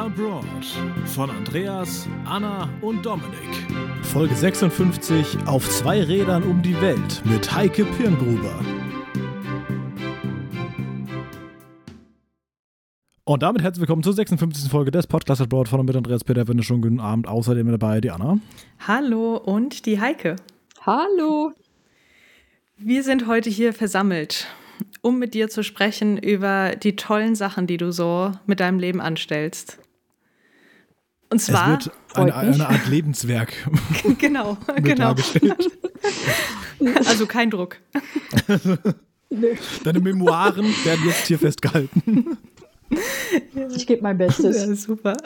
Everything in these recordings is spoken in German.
Abroad von Andreas, Anna und Dominik. Folge 56 auf zwei Rädern um die Welt mit Heike Pirngruber. Und damit herzlich willkommen zur 56. Folge des Podcasts Abroad von und mit Andreas Peter. Wenn schon guten Abend. Außerdem mit dabei die Anna. Hallo und die Heike. Hallo. Wir sind heute hier versammelt, um mit dir zu sprechen über die tollen Sachen, die du so mit deinem Leben anstellst. Und zwar. Es wird eine, eine Art Lebenswerk. genau, genau. also kein Druck. Deine Memoiren werden jetzt hier festgehalten. Ich gebe mein Bestes. Ja, super.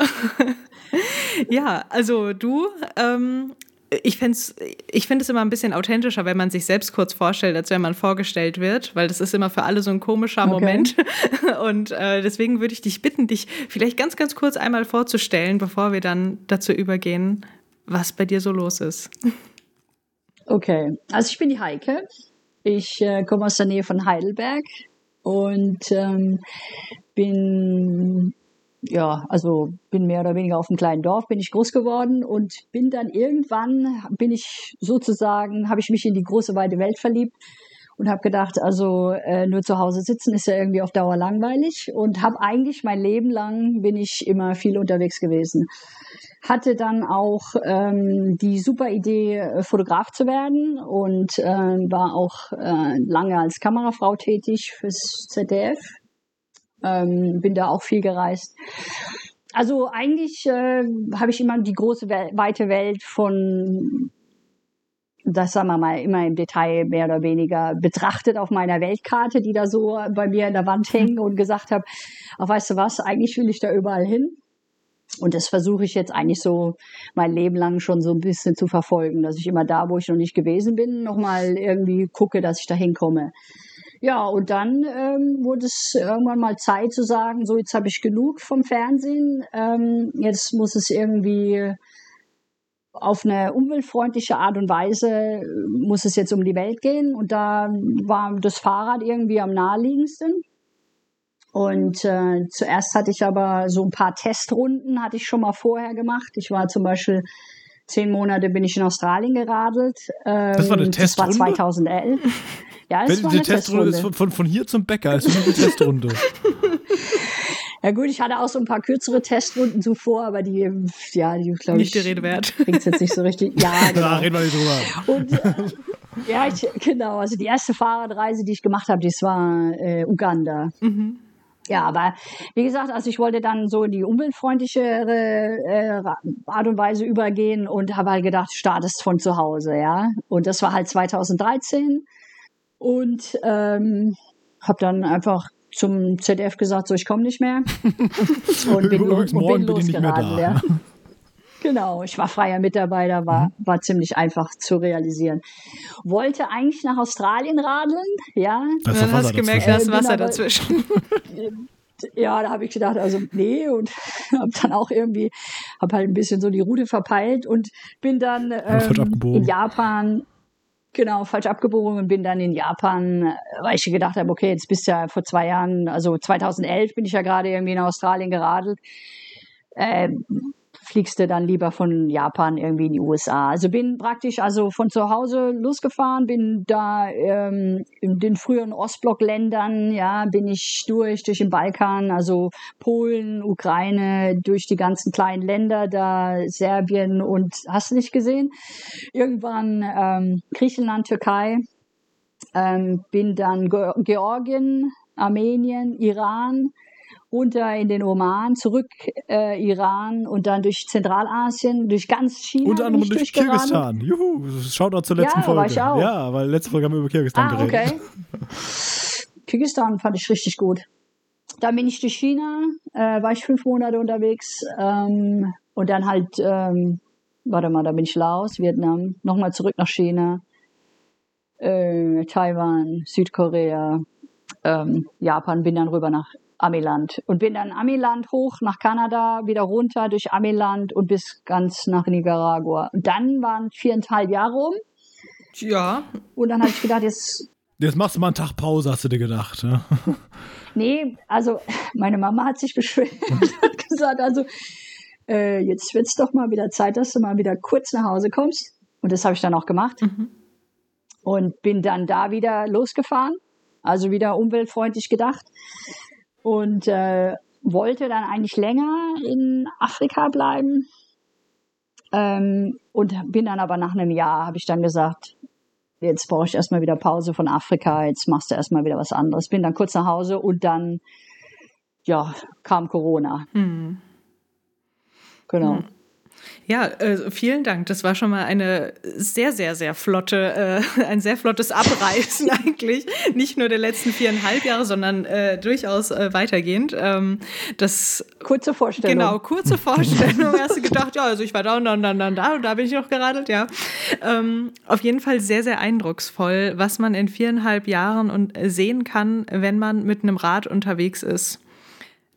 ja, also du ähm, ich finde es ich find immer ein bisschen authentischer, wenn man sich selbst kurz vorstellt, als wenn man vorgestellt wird, weil das ist immer für alle so ein komischer okay. Moment. Und äh, deswegen würde ich dich bitten, dich vielleicht ganz, ganz kurz einmal vorzustellen, bevor wir dann dazu übergehen, was bei dir so los ist. Okay, also ich bin die Heike. Ich äh, komme aus der Nähe von Heidelberg und ähm, bin ja, also bin mehr oder weniger auf einem kleinen Dorf, bin ich groß geworden und bin dann irgendwann, bin ich sozusagen, habe ich mich in die große weite Welt verliebt und habe gedacht, also äh, nur zu Hause sitzen ist ja irgendwie auf Dauer langweilig und habe eigentlich mein Leben lang bin ich immer viel unterwegs gewesen. Hatte dann auch ähm, die super Idee, äh, Fotograf zu werden und äh, war auch äh, lange als Kamerafrau tätig fürs ZDF ähm, bin da auch viel gereist. Also eigentlich äh, habe ich immer die große We weite Welt von das sagen wir mal immer im Detail mehr oder weniger betrachtet auf meiner Weltkarte, die da so bei mir in der Wand hängen und gesagt habe, auch weißt du was, eigentlich will ich da überall hin. Und das versuche ich jetzt eigentlich so mein Leben lang schon so ein bisschen zu verfolgen, dass ich immer da, wo ich noch nicht gewesen bin, nochmal irgendwie gucke, dass ich da hinkomme. Ja, und dann ähm, wurde es irgendwann mal Zeit zu sagen, so jetzt habe ich genug vom Fernsehen, ähm, jetzt muss es irgendwie auf eine umweltfreundliche Art und Weise, muss es jetzt um die Welt gehen. Und da war das Fahrrad irgendwie am naheliegendsten. Und äh, zuerst hatte ich aber so ein paar Testrunden, hatte ich schon mal vorher gemacht. Ich war zum Beispiel zehn Monate bin ich in Australien geradelt. Ähm, das war eine Testrunde? Das war 2011. Ja, es war die Testrunde, Testrunde. ist von, von, hier zum Bäcker, also eine Testrunde. Ja gut, ich hatte auch so ein paar kürzere Testrunden zuvor, aber die, ja, die glaube ich. Nicht die Rede wert. Bringt jetzt nicht so richtig. Ja, genau. Da reden wir nicht drüber. Und, äh, ja, ich, genau. Also die erste Fahrradreise, die ich gemacht habe, das war äh, Uganda. Mhm. Ja, aber wie gesagt, also ich wollte dann so in die umweltfreundlichere äh, Art und Weise übergehen und habe halt gedacht, startest von zu Hause, ja. Und das war halt 2013 und ähm, habe dann einfach zum ZDF gesagt, so ich komme nicht mehr und bin, Übrigens, und bin losgeraten. Ja. Genau, ich war freier Mitarbeiter, war, mhm. war ziemlich einfach zu realisieren. Wollte eigentlich nach Australien radeln, ja. Das dann hast du gemerkt, da ist Wasser dazwischen. ja, da habe ich gedacht, also nee und habe dann auch irgendwie, habe halt ein bisschen so die Route verpeilt und bin dann ähm, in Japan Genau, falsch abgebogen und bin dann in Japan, weil ich gedacht habe, okay, jetzt bist du ja vor zwei Jahren, also 2011 bin ich ja gerade irgendwie in Australien geradelt. Äh, fliegst du dann lieber von Japan irgendwie in die USA. Also bin praktisch also von zu Hause losgefahren, bin da ähm, in den früheren Ostblockländern, ja, bin ich durch, durch den Balkan, also Polen, Ukraine, durch die ganzen kleinen Länder, da Serbien und hast du nicht gesehen. Irgendwann ähm, Griechenland, Türkei, ähm, bin dann Georgien, Armenien, Iran, runter in den Oman, zurück äh, Iran und dann durch Zentralasien, durch ganz China. Unter anderem durch Kirgisistan. Juhu, schaut auch zur letzten ja, Folge. War ich auch. Ja, weil letzte Folge haben wir über Kirgisistan ah, geredet. Okay. Kirgisistan fand ich richtig gut. Dann bin ich durch China, äh, war ich fünf Monate unterwegs ähm, und dann halt, ähm, warte mal, da bin ich Laos, Vietnam, nochmal zurück nach China, äh, Taiwan, Südkorea, ähm, Japan, bin dann rüber nach Amiland und bin dann Amiland hoch nach Kanada, wieder runter durch Amiland und bis ganz nach Nicaragua. Und dann waren viereinhalb Jahre um. Ja. Und dann habe ich gedacht, jetzt Jetzt machst du mal einen Tag Pause, hast du dir gedacht. Ja? Nee, also meine Mama hat sich beschwert und hat gesagt, also äh, jetzt wird es doch mal wieder Zeit, dass du mal wieder kurz nach Hause kommst. Und das habe ich dann auch gemacht. Mhm. Und bin dann da wieder losgefahren, also wieder umweltfreundlich gedacht. Und äh, wollte dann eigentlich länger in Afrika bleiben. Ähm, und bin dann aber nach einem Jahr, habe ich dann gesagt, jetzt brauche ich erstmal wieder Pause von Afrika, jetzt machst du erstmal wieder was anderes. Bin dann kurz nach Hause und dann, ja, kam Corona. Mhm. Genau. Mhm. Ja, äh, vielen Dank. Das war schon mal eine sehr, sehr, sehr flotte, äh, ein sehr flottes Abreißen eigentlich. Nicht nur der letzten viereinhalb Jahre, sondern äh, durchaus äh, weitergehend. Ähm, das kurze Vorstellung. Genau, kurze Vorstellung. Hast du gedacht, ja, also ich war da und dann, dann, dann da und da bin ich noch geradelt, ja. Ähm, auf jeden Fall sehr, sehr eindrucksvoll, was man in viereinhalb Jahren und äh, sehen kann, wenn man mit einem Rad unterwegs ist.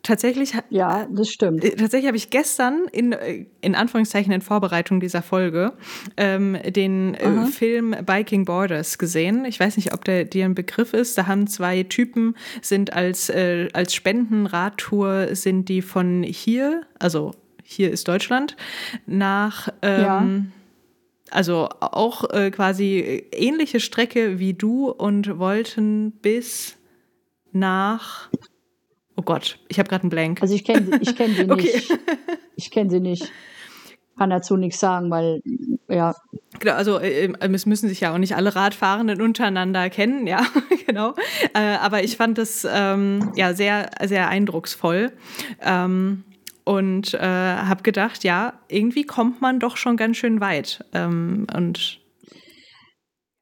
Tatsächlich, ja, das stimmt. Äh, tatsächlich habe ich gestern in, äh, in Anführungszeichen in Vorbereitung dieser Folge ähm, den äh, Film Biking Borders gesehen. Ich weiß nicht, ob der dir ein Begriff ist. Da haben zwei Typen sind als äh, als Spendenradtour sind die von hier, also hier ist Deutschland, nach ähm, ja. Also auch äh, quasi ähnliche Strecke wie du und wollten bis nach Oh Gott, ich habe gerade einen Blank. Also ich kenne ich kenn sie nicht. Okay. Ich kenne sie nicht. Kann dazu nichts sagen, weil, ja. Genau, also äh, äh, es müssen sich ja auch nicht alle Radfahrenden untereinander kennen, ja, genau. Äh, aber ich fand das ähm, ja sehr, sehr eindrucksvoll. Ähm, und äh, habe gedacht, ja, irgendwie kommt man doch schon ganz schön weit. Ähm, und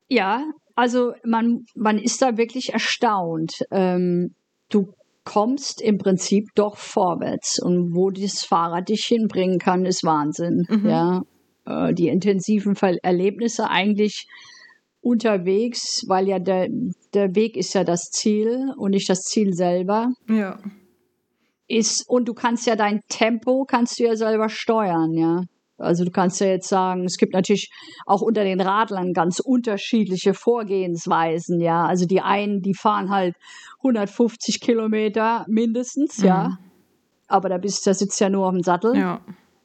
ja, also man, man ist da wirklich erstaunt. Ähm, du kommst im Prinzip doch vorwärts. Und wo das Fahrrad dich hinbringen kann, ist Wahnsinn. Mhm. Ja, äh, die intensiven Erlebnisse eigentlich unterwegs, weil ja der, der Weg ist ja das Ziel und nicht das Ziel selber. Ja. Ist, und du kannst ja dein Tempo, kannst du ja selber steuern, ja. Also du kannst ja jetzt sagen, es gibt natürlich auch unter den Radlern ganz unterschiedliche Vorgehensweisen, ja. Also die einen, die fahren halt 150 Kilometer mindestens, mhm. ja. Aber da bist, da sitzt ja nur auf dem Sattel. Ja.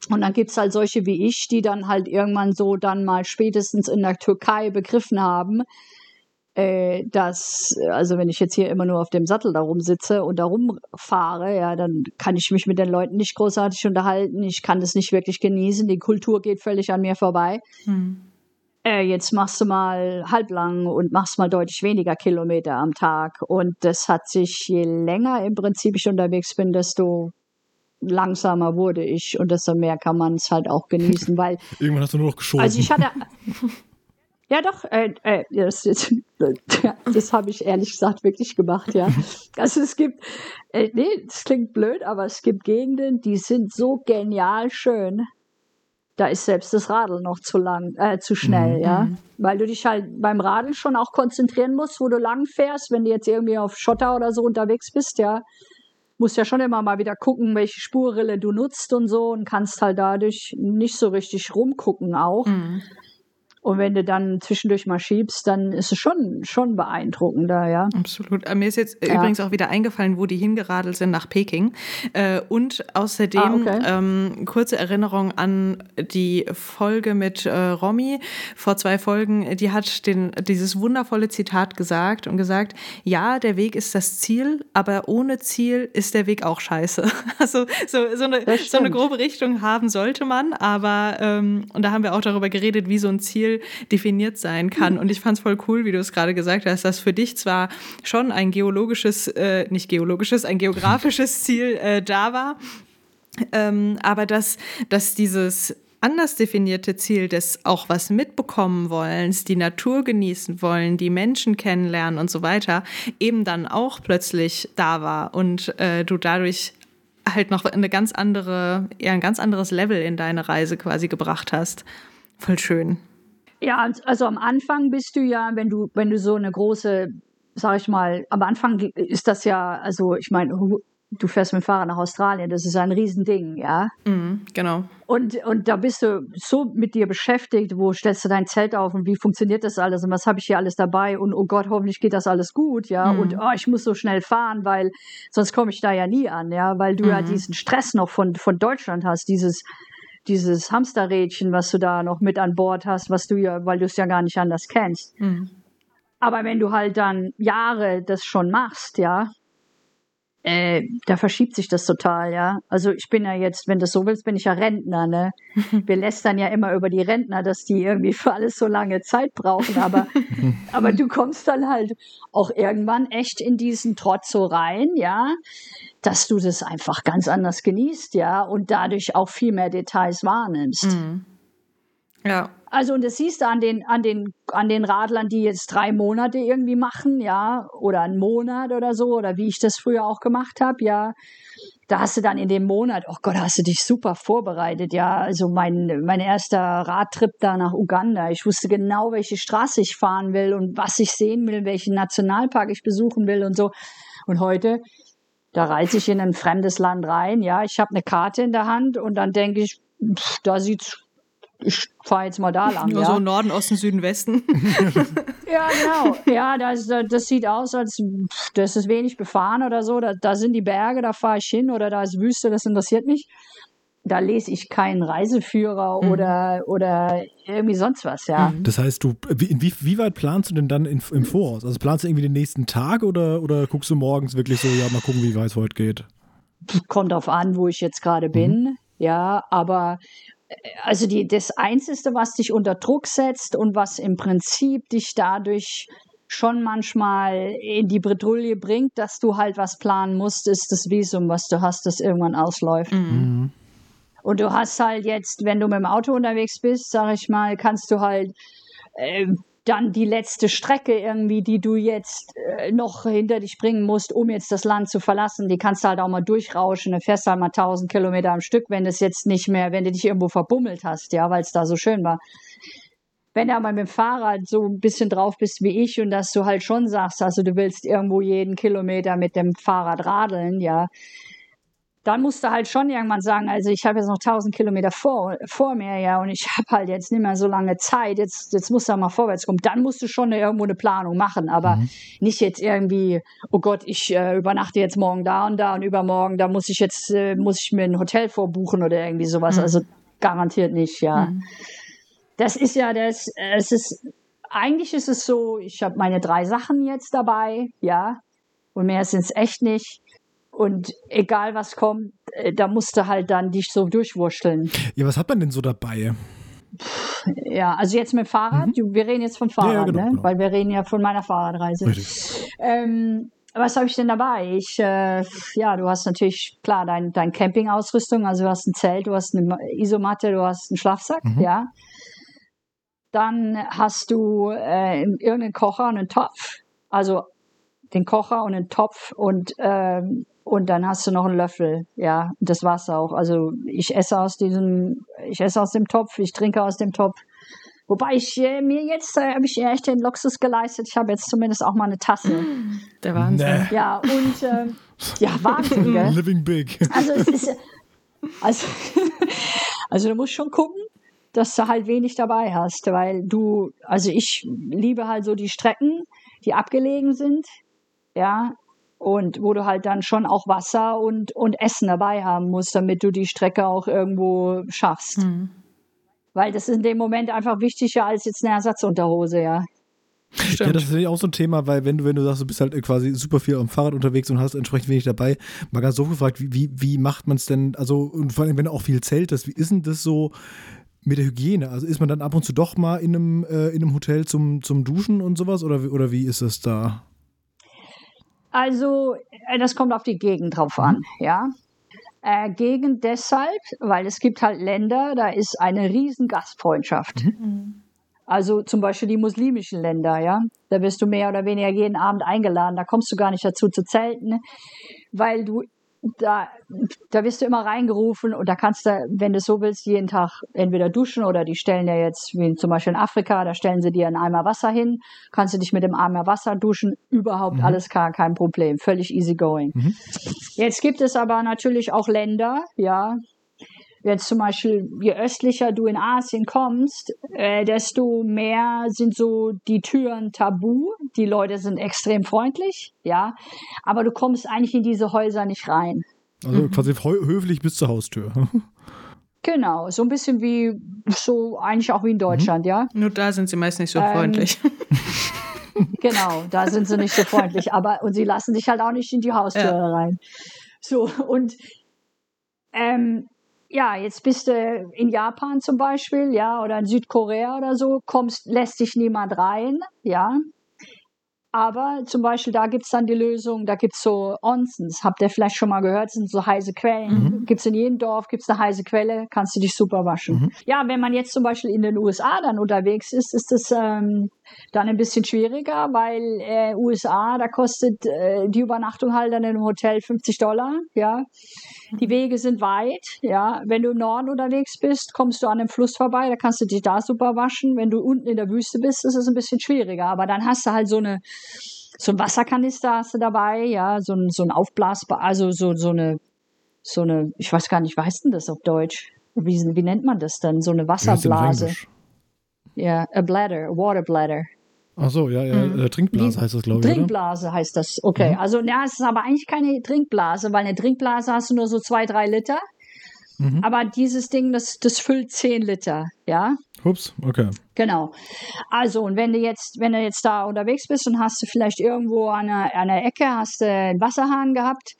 Und dann gibt es halt solche wie ich, die dann halt irgendwann so dann mal spätestens in der Türkei begriffen haben, äh, dass, also wenn ich jetzt hier immer nur auf dem Sattel da rumsitze und da rumfahre, ja, dann kann ich mich mit den Leuten nicht großartig unterhalten. Ich kann das nicht wirklich genießen. Die Kultur geht völlig an mir vorbei. Mhm. Äh, jetzt machst du mal halblang und machst mal deutlich weniger Kilometer am Tag. Und das hat sich, je länger im Prinzip ich unterwegs bin, desto langsamer wurde ich und desto mehr kann man es halt auch genießen, weil. Irgendwann hast du nur noch geschoben. Also ich hatte. Ja, doch, äh, äh, das, das, das habe ich ehrlich gesagt wirklich gemacht, ja. Also es gibt, äh, nee, das klingt blöd, aber es gibt Gegenden, die sind so genial schön. Da ist selbst das Radl noch zu lang, äh, zu schnell, mhm. ja. Weil du dich halt beim Radeln schon auch konzentrieren musst, wo du lang fährst, wenn du jetzt irgendwie auf Schotter oder so unterwegs bist, ja. Musst ja schon immer mal wieder gucken, welche Spurrille du nutzt und so und kannst halt dadurch nicht so richtig rumgucken auch. Mhm. Und wenn du dann zwischendurch mal schiebst, dann ist es schon, schon beeindruckender, ja. Absolut. Äh, mir ist jetzt ja. übrigens auch wieder eingefallen, wo die hingeradelt sind nach Peking. Äh, und außerdem ah, okay. ähm, kurze Erinnerung an die Folge mit äh, Romy vor zwei Folgen. Die hat den, dieses wundervolle Zitat gesagt und gesagt, ja, der Weg ist das Ziel, aber ohne Ziel ist der Weg auch scheiße. Also so, so, eine, so eine grobe Richtung haben sollte man, aber ähm, und da haben wir auch darüber geredet, wie so ein Ziel Ziel definiert sein kann. Und ich fand es voll cool, wie du es gerade gesagt hast, dass für dich zwar schon ein geologisches, äh, nicht geologisches, ein geografisches Ziel äh, da war, ähm, aber dass, dass dieses anders definierte Ziel des auch was mitbekommen wollens, die Natur genießen wollen, die Menschen kennenlernen und so weiter, eben dann auch plötzlich da war und äh, du dadurch halt noch eine ganz andere, ja, ein ganz anderes Level in deine Reise quasi gebracht hast. Voll schön. Ja, also am Anfang bist du ja, wenn du, wenn du so eine große, sag ich mal, am Anfang ist das ja, also ich meine, du fährst mit dem Fahrrad nach Australien, das ist ein Riesending, ja. Mhm, genau. Und, und da bist du so mit dir beschäftigt, wo stellst du dein Zelt auf und wie funktioniert das alles und was habe ich hier alles dabei und oh Gott, hoffentlich geht das alles gut, ja. Mhm. Und oh, ich muss so schnell fahren, weil sonst komme ich da ja nie an, ja, weil du mhm. ja diesen Stress noch von, von Deutschland hast, dieses, dieses Hamsterrädchen, was du da noch mit an Bord hast, was du ja, weil du es ja gar nicht anders kennst. Mhm. Aber wenn du halt dann Jahre das schon machst, ja, äh, da verschiebt sich das total, ja. Also ich bin ja jetzt, wenn du so willst, bin ich ja Rentner, ne? Wir lästern ja immer über die Rentner, dass die irgendwie für alles so lange Zeit brauchen, aber, aber du kommst dann halt auch irgendwann echt in diesen Trotz so rein, ja, dass du das einfach ganz anders genießt, ja, und dadurch auch viel mehr Details wahrnimmst. Mhm. Ja. Also, und das siehst du an den, an den, an den Radlern, die jetzt drei Monate irgendwie machen, ja, oder einen Monat oder so, oder wie ich das früher auch gemacht habe, ja. Da hast du dann in dem Monat, oh Gott, hast du dich super vorbereitet, ja. Also mein, mein erster Radtrip da nach Uganda. Ich wusste genau, welche Straße ich fahren will und was ich sehen will, welchen Nationalpark ich besuchen will und so. Und heute, da reise ich in ein fremdes Land rein, ja. Ich habe eine Karte in der Hand und dann denke ich, pff, da sieht's ich fahre jetzt mal da lang. Nur ja. so Norden, Osten, Süden, Westen. ja, genau. Ja, das, das sieht aus, als das ist wenig befahren oder so. Da, da sind die Berge, da fahre ich hin oder da ist Wüste, das interessiert mich. Da lese ich keinen Reiseführer mhm. oder, oder irgendwie sonst was, ja. Mhm. Das heißt, du, wie, wie, weit planst du denn dann in, im Voraus? Also planst du irgendwie den nächsten Tag oder, oder guckst du morgens wirklich so, ja, mal gucken, wie weit es heute geht? Kommt auf an, wo ich jetzt gerade bin. Mhm. Ja, aber also die, das Einzige, was dich unter Druck setzt und was im Prinzip dich dadurch schon manchmal in die Bredouille bringt, dass du halt was planen musst, ist das Visum, was du hast, das irgendwann ausläuft. Mhm. Und du hast halt jetzt, wenn du mit dem Auto unterwegs bist, sag ich mal, kannst du halt äh, dann die letzte Strecke irgendwie, die du jetzt äh, noch hinter dich bringen musst, um jetzt das Land zu verlassen, die kannst du halt auch mal durchrauschen. Du fährst halt mal 1000 Kilometer am Stück, wenn das jetzt nicht mehr, wenn du dich irgendwo verbummelt hast, ja, weil es da so schön war. Wenn du aber mit dem Fahrrad so ein bisschen drauf bist wie ich und dass du halt schon sagst, also du willst irgendwo jeden Kilometer mit dem Fahrrad radeln, ja, dann musst du halt schon irgendwann sagen, also ich habe jetzt noch 1000 Kilometer vor, vor mir, ja, und ich habe halt jetzt nicht mehr so lange Zeit, jetzt, jetzt musst du mal vorwärts kommen. Dann musst du schon irgendwo eine Planung machen, aber mhm. nicht jetzt irgendwie, oh Gott, ich äh, übernachte jetzt morgen da und da und übermorgen, da muss ich jetzt, äh, muss ich mir ein Hotel vorbuchen oder irgendwie sowas. Mhm. Also garantiert nicht, ja. Mhm. Das ist ja das, äh, es ist, eigentlich ist es so, ich habe meine drei Sachen jetzt dabei, ja, und mehr sind es echt nicht. Und egal was kommt, äh, da musst du halt dann dich so durchwurschteln. Ja, was hat man denn so dabei? Ja, also jetzt mit Fahrrad. Mhm. Wir reden jetzt vom Fahrrad, ja, ja, genau, ne? Genau. weil wir reden ja von meiner Fahrradreise. Ähm, was habe ich denn dabei? Ich, äh, ja, du hast natürlich klar dein, dein Campingausrüstung, also du hast ein Zelt, du hast eine Isomatte, du hast einen Schlafsack, mhm. ja. Dann hast du äh, irgendeinen Kocher und einen Topf, also den Kocher und einen Topf und ähm, und dann hast du noch einen Löffel, ja, das war's auch. Also ich esse aus diesem, ich esse aus dem Topf, ich trinke aus dem Topf. Wobei ich äh, mir jetzt äh, habe ich echt den Luxus geleistet. Ich habe jetzt zumindest auch mal eine Tasse. Der Wahnsinn. Nee. Ja und äh, ja Wahnsinn. Gell? Living big. Also es ist also also du musst schon gucken, dass du halt wenig dabei hast, weil du also ich liebe halt so die Strecken, die abgelegen sind. Ja, und wo du halt dann schon auch Wasser und, und Essen dabei haben musst, damit du die Strecke auch irgendwo schaffst. Mhm. Weil das ist in dem Moment einfach wichtiger als jetzt eine Ersatzunterhose, ja. Stimmt. Ja, das ist auch so ein Thema, weil wenn du, wenn du sagst, du bist halt quasi super viel am Fahrrad unterwegs und hast entsprechend wenig dabei, mal ganz so gefragt, wie, wie, wie macht man es denn, also und vor allem, wenn du auch viel zeltest, wie ist denn das so mit der Hygiene? Also ist man dann ab und zu doch mal in einem, äh, in einem Hotel zum, zum Duschen und sowas oder, oder wie ist es da? Also, äh, das kommt auf die Gegend drauf an, mhm. ja. Äh, Gegend deshalb, weil es gibt halt Länder, da ist eine riesen Gastfreundschaft. Mhm. Also zum Beispiel die muslimischen Länder, ja. Da bist du mehr oder weniger jeden Abend eingeladen. Da kommst du gar nicht dazu zu zelten, weil du da, da wirst du immer reingerufen und da kannst du, wenn du so willst, jeden Tag entweder duschen oder die stellen ja jetzt, wie zum Beispiel in Afrika, da stellen sie dir einen Eimer Wasser hin, kannst du dich mit dem Eimer Wasser duschen, überhaupt mhm. alles gar kein Problem, völlig easy going. Mhm. Jetzt gibt es aber natürlich auch Länder, ja, jetzt zum Beispiel, je östlicher du in Asien kommst, äh, desto mehr sind so die Türen tabu. Die Leute sind extrem freundlich, ja, aber du kommst eigentlich in diese Häuser nicht rein. Also mhm. quasi höflich bis zur Haustür. Genau, so ein bisschen wie so eigentlich auch wie in Deutschland, mhm. ja. Nur da sind sie meist nicht so ähm, freundlich. genau, da sind sie nicht so freundlich, aber und sie lassen dich halt auch nicht in die Haustür ja. rein. So und ähm, ja, jetzt bist du in Japan zum Beispiel, ja, oder in Südkorea oder so, kommst, lässt dich niemand rein, ja. Aber zum Beispiel, da gibt es dann die Lösung, da gibt es so Onsens, habt ihr vielleicht schon mal gehört, sind so heiße Quellen. Mhm. Gibt es in jedem Dorf, gibt es eine heiße Quelle, kannst du dich super waschen. Mhm. Ja, wenn man jetzt zum Beispiel in den USA dann unterwegs ist, ist das ähm, dann ein bisschen schwieriger, weil äh, USA, da kostet äh, die Übernachtung halt dann im Hotel 50 Dollar, ja. Die Wege sind weit, ja. Wenn du im Norden unterwegs bist, kommst du an einem Fluss vorbei, da kannst du dich da super waschen. Wenn du unten in der Wüste bist, ist es ein bisschen schwieriger. Aber dann hast du halt so eine, so ein Wasserkanister hast du dabei, ja, so ein, so ein Aufblasbar, also so, so eine, so eine, ich weiß gar nicht, wie heißt denn das auf Deutsch? Wie, wie nennt man das denn? So eine Wasserblase. Ja, a bladder, a water bladder. Ach so, ja, ja, mhm. Trinkblase heißt das, glaube ich. Trinkblase oder? heißt das, okay. Mhm. Also, ja, es ist aber eigentlich keine Trinkblase, weil eine Trinkblase hast du nur so zwei, drei Liter. Mhm. Aber dieses Ding, das, das füllt zehn Liter, ja. Ups, okay. Genau. Also, und wenn du jetzt, wenn du jetzt da unterwegs bist und hast du vielleicht irgendwo an einer, an einer Ecke hast du einen Wasserhahn gehabt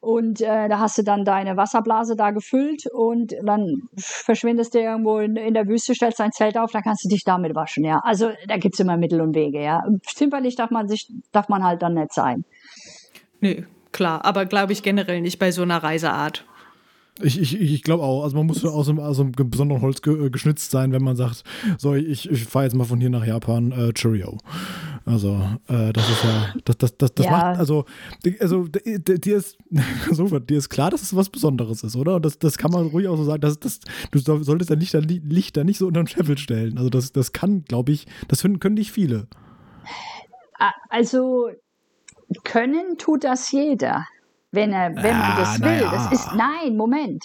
und äh, da hast du dann deine Wasserblase da gefüllt und dann verschwindest du irgendwo in, in der Wüste, stellst dein Zelt auf, dann kannst du dich damit waschen, ja. Also, da gibt es immer Mittel und Wege, ja. Zimperlich darf man sich, darf man halt dann nicht sein. Nö, klar, aber glaube ich generell nicht bei so einer Reiseart. Ich, ich, ich glaube auch. Also man muss aus einem, aus einem besonderen Holz ge, äh, geschnitzt sein, wenn man sagt, so, ich, ich fahre jetzt mal von hier nach Japan, äh, Cheerio. Also, äh, das ist ja, das, das, das, das ja. macht, also, also dir ist, so, dir ist klar, dass es was Besonderes ist, oder? Und das, das kann man ruhig auch so sagen. Das, das, du solltest dein Licht, Licht da nicht so unter den Scheffel stellen. Also, das, das kann, glaube ich, das finden, können nicht viele. Also, können tut das jeder wenn er, wenn man das will. Ja. Das ist, nein, Moment.